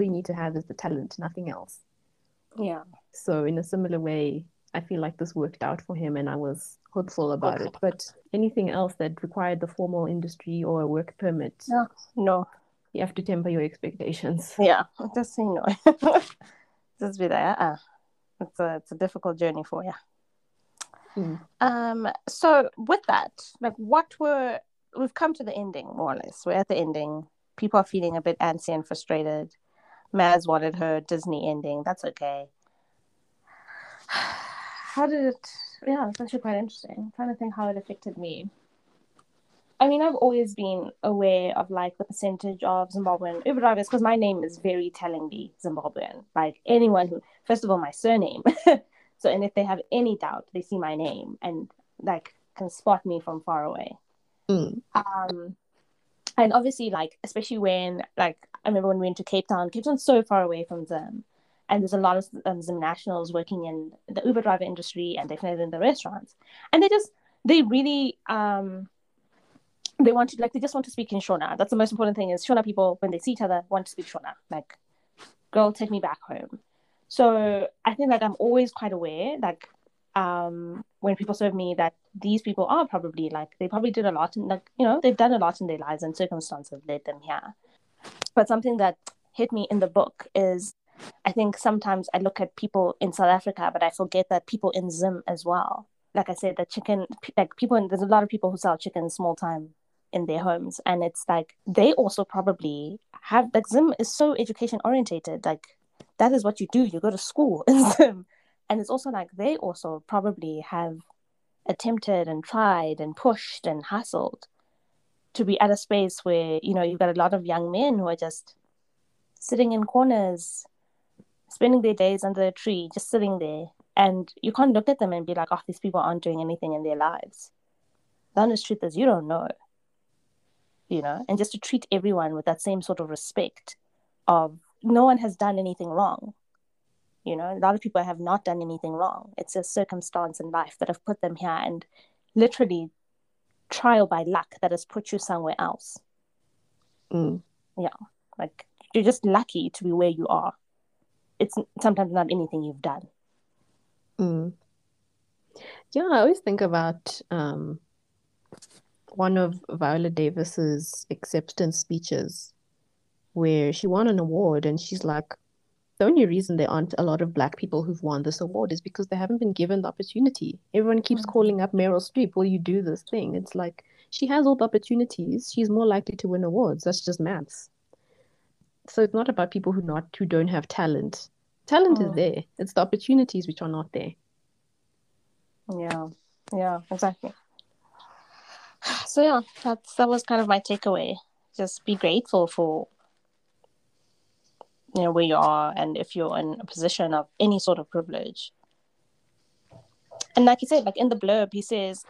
all you need to have is the talent, nothing else. yeah, So in a similar way, I feel like this worked out for him and I was hopeful about it. But anything else that required the formal industry or a work permit, Yeah. no, you have to temper your expectations. yeah, just say no. just be there. Uh, it's a it's a difficult journey for you. Hmm. Um. So with that, like, what were we've come to the ending more or less. We're at the ending. People are feeling a bit antsy and frustrated. Maz wanted her Disney ending. That's okay. How did it? Yeah, it's actually quite interesting. I'm trying to think how it affected me. I mean, I've always been aware of like the percentage of Zimbabwean Uber drivers because my name is very tellingly Zimbabwean. Like anyone who, first of all, my surname. so, and if they have any doubt, they see my name and like can spot me from far away. Mm. Um, and obviously, like especially when like I remember when we went to Cape Town. Cape Town's so far away from Zim, and there's a lot of um, Zim nationals working in the Uber driver industry and definitely in the restaurants, and they just they really um they want to like they just want to speak in Shona. That's the most important thing is Shona people when they see each other want to speak Shona. Like, girl, take me back home. So I think like I'm always quite aware, like um when people serve me that these people are probably like they probably did a lot and like you know they've done a lot in their lives and circumstances led them here. But something that hit me in the book is I think sometimes I look at people in South Africa, but I forget that people in Zim as well. Like I said, the chicken, like people, in, there's a lot of people who sell chicken small time in their homes, and it's like they also probably have like Zim is so education orientated. Like that is what you do. You go to school in Zim, and it's also like they also probably have attempted and tried and pushed and hustled to be at a space where you know you've got a lot of young men who are just sitting in corners spending their days under a tree, just sitting there. And you can't look at them and be like, oh, these people aren't doing anything in their lives. The honest truth is, you don't know. You know, and just to treat everyone with that same sort of respect of no one has done anything wrong. You know, a lot of people have not done anything wrong. It's a circumstance in life that have put them here and literally trial by luck that has put you somewhere else. Mm. Yeah. Like you're just lucky to be where you are it's sometimes not anything you've done. Mm. Yeah, I always think about um, one of Viola Davis's acceptance speeches where she won an award and she's like, the only reason there aren't a lot of black people who've won this award is because they haven't been given the opportunity. Everyone keeps mm-hmm. calling up Meryl Streep, will you do this thing? It's like she has all the opportunities. She's more likely to win awards. That's just maths. So it's not about people who not who don't have talent. Talent is there. It's the opportunities which are not there. Yeah. Yeah, exactly. So yeah, that's that was kind of my takeaway. Just be grateful for you know where you are and if you're in a position of any sort of privilege. And like you said, like in the blurb, he says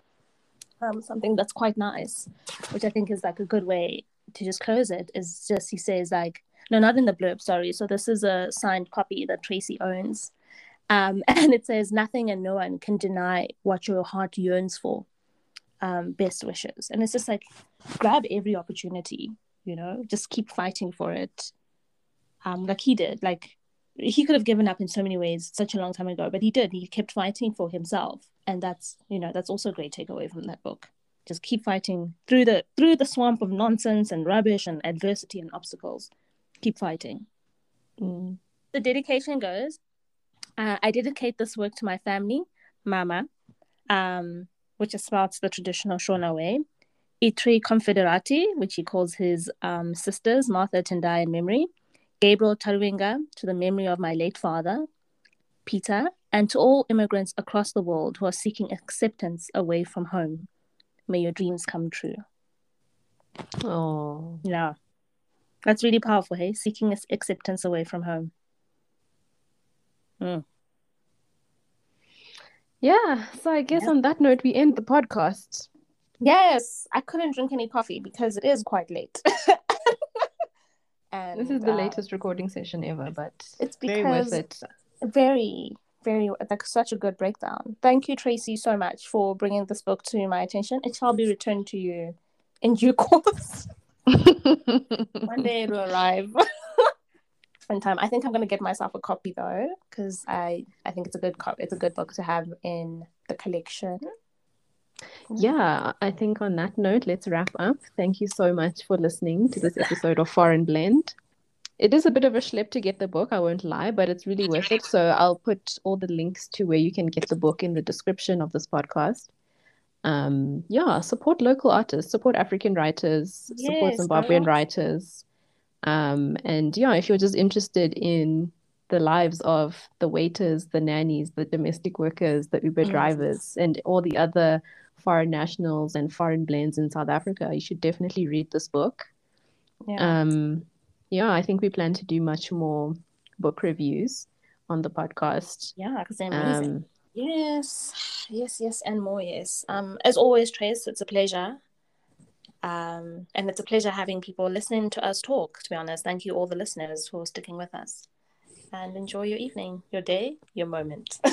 um, something that's quite nice, which I think is like a good way to just close it. Is just he says like no, not in the blurb, sorry. So this is a signed copy that Tracy owns. Um, and it says, Nothing and no one can deny what your heart yearns for. Um, best wishes. And it's just like, grab every opportunity, you know, just keep fighting for it. Um, like he did. Like he could have given up in so many ways such a long time ago, but he did. He kept fighting for himself. And that's, you know, that's also a great takeaway from that book. Just keep fighting through the through the swamp of nonsense and rubbish and adversity and obstacles keep fighting. Mm. The dedication goes uh, I dedicate this work to my family, Mama, um, which spouts the traditional Shona way, Itri Confederati, which he calls his um, sisters, Martha Tendai in memory, Gabriel Taruvinga, to the memory of my late father, Peter, and to all immigrants across the world who are seeking acceptance away from home. May your dreams come true. Oh. Yeah. That's really powerful, hey? Seeking acceptance away from home. Mm. Yeah, so I guess yeah. on that note, we end the podcast. Yes, I couldn't drink any coffee because it is quite late. and this is the uh, latest recording session ever, but it's very worth it. Very, very like such a good breakdown. Thank you, Tracy, so much for bringing this book to my attention. It shall be returned to you in due course. One day it will arrive. in time. I think I'm gonna get myself a copy though, because I I think it's a good cop. It's a good book to have in the collection. Yeah, I think on that note, let's wrap up. Thank you so much for listening to this episode of Foreign Blend. It is a bit of a schlep to get the book, I won't lie, but it's really worth it. So I'll put all the links to where you can get the book in the description of this podcast um yeah support local artists support african writers yes, support zimbabwean writers. Um and yeah if you're just interested in the lives of the waiters the nannies the domestic workers the uber drivers and all the other foreign nationals and foreign blends in south africa you should definitely read this book. Yeah. um yeah i think we plan to do much more book reviews on the podcast. Yeah because they're amazing. um, Yes, yes, yes, and more. Yes. Um, as always, Trace, it's a pleasure. Um, and it's a pleasure having people listening to us talk. To be honest, thank you all the listeners for sticking with us, and enjoy your evening, your day, your moment.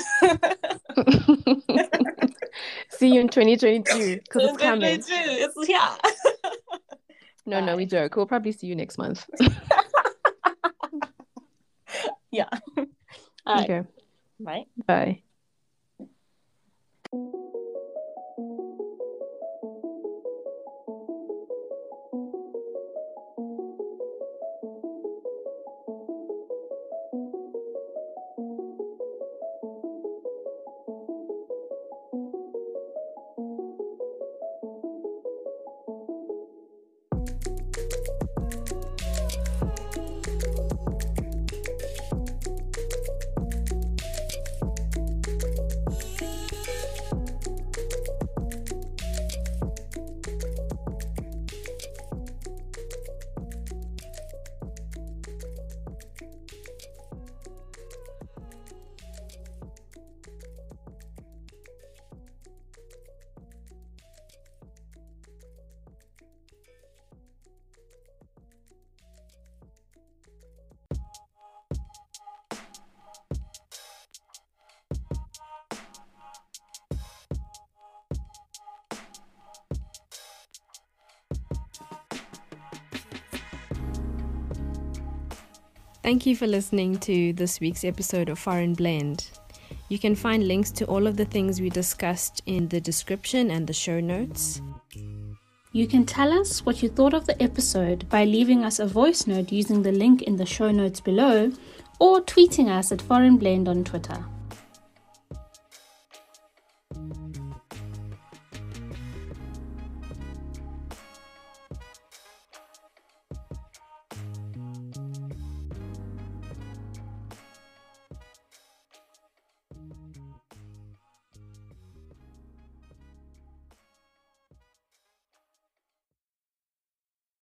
See you in 2022 because it's coming. It's yeah. No, no, we joke. We'll probably see you next month. yeah. All right. Okay. Bye. Bye. Thank you for listening to this week's episode of Foreign Blend. You can find links to all of the things we discussed in the description and the show notes. You can tell us what you thought of the episode by leaving us a voice note using the link in the show notes below or tweeting us at Foreign Blend on Twitter.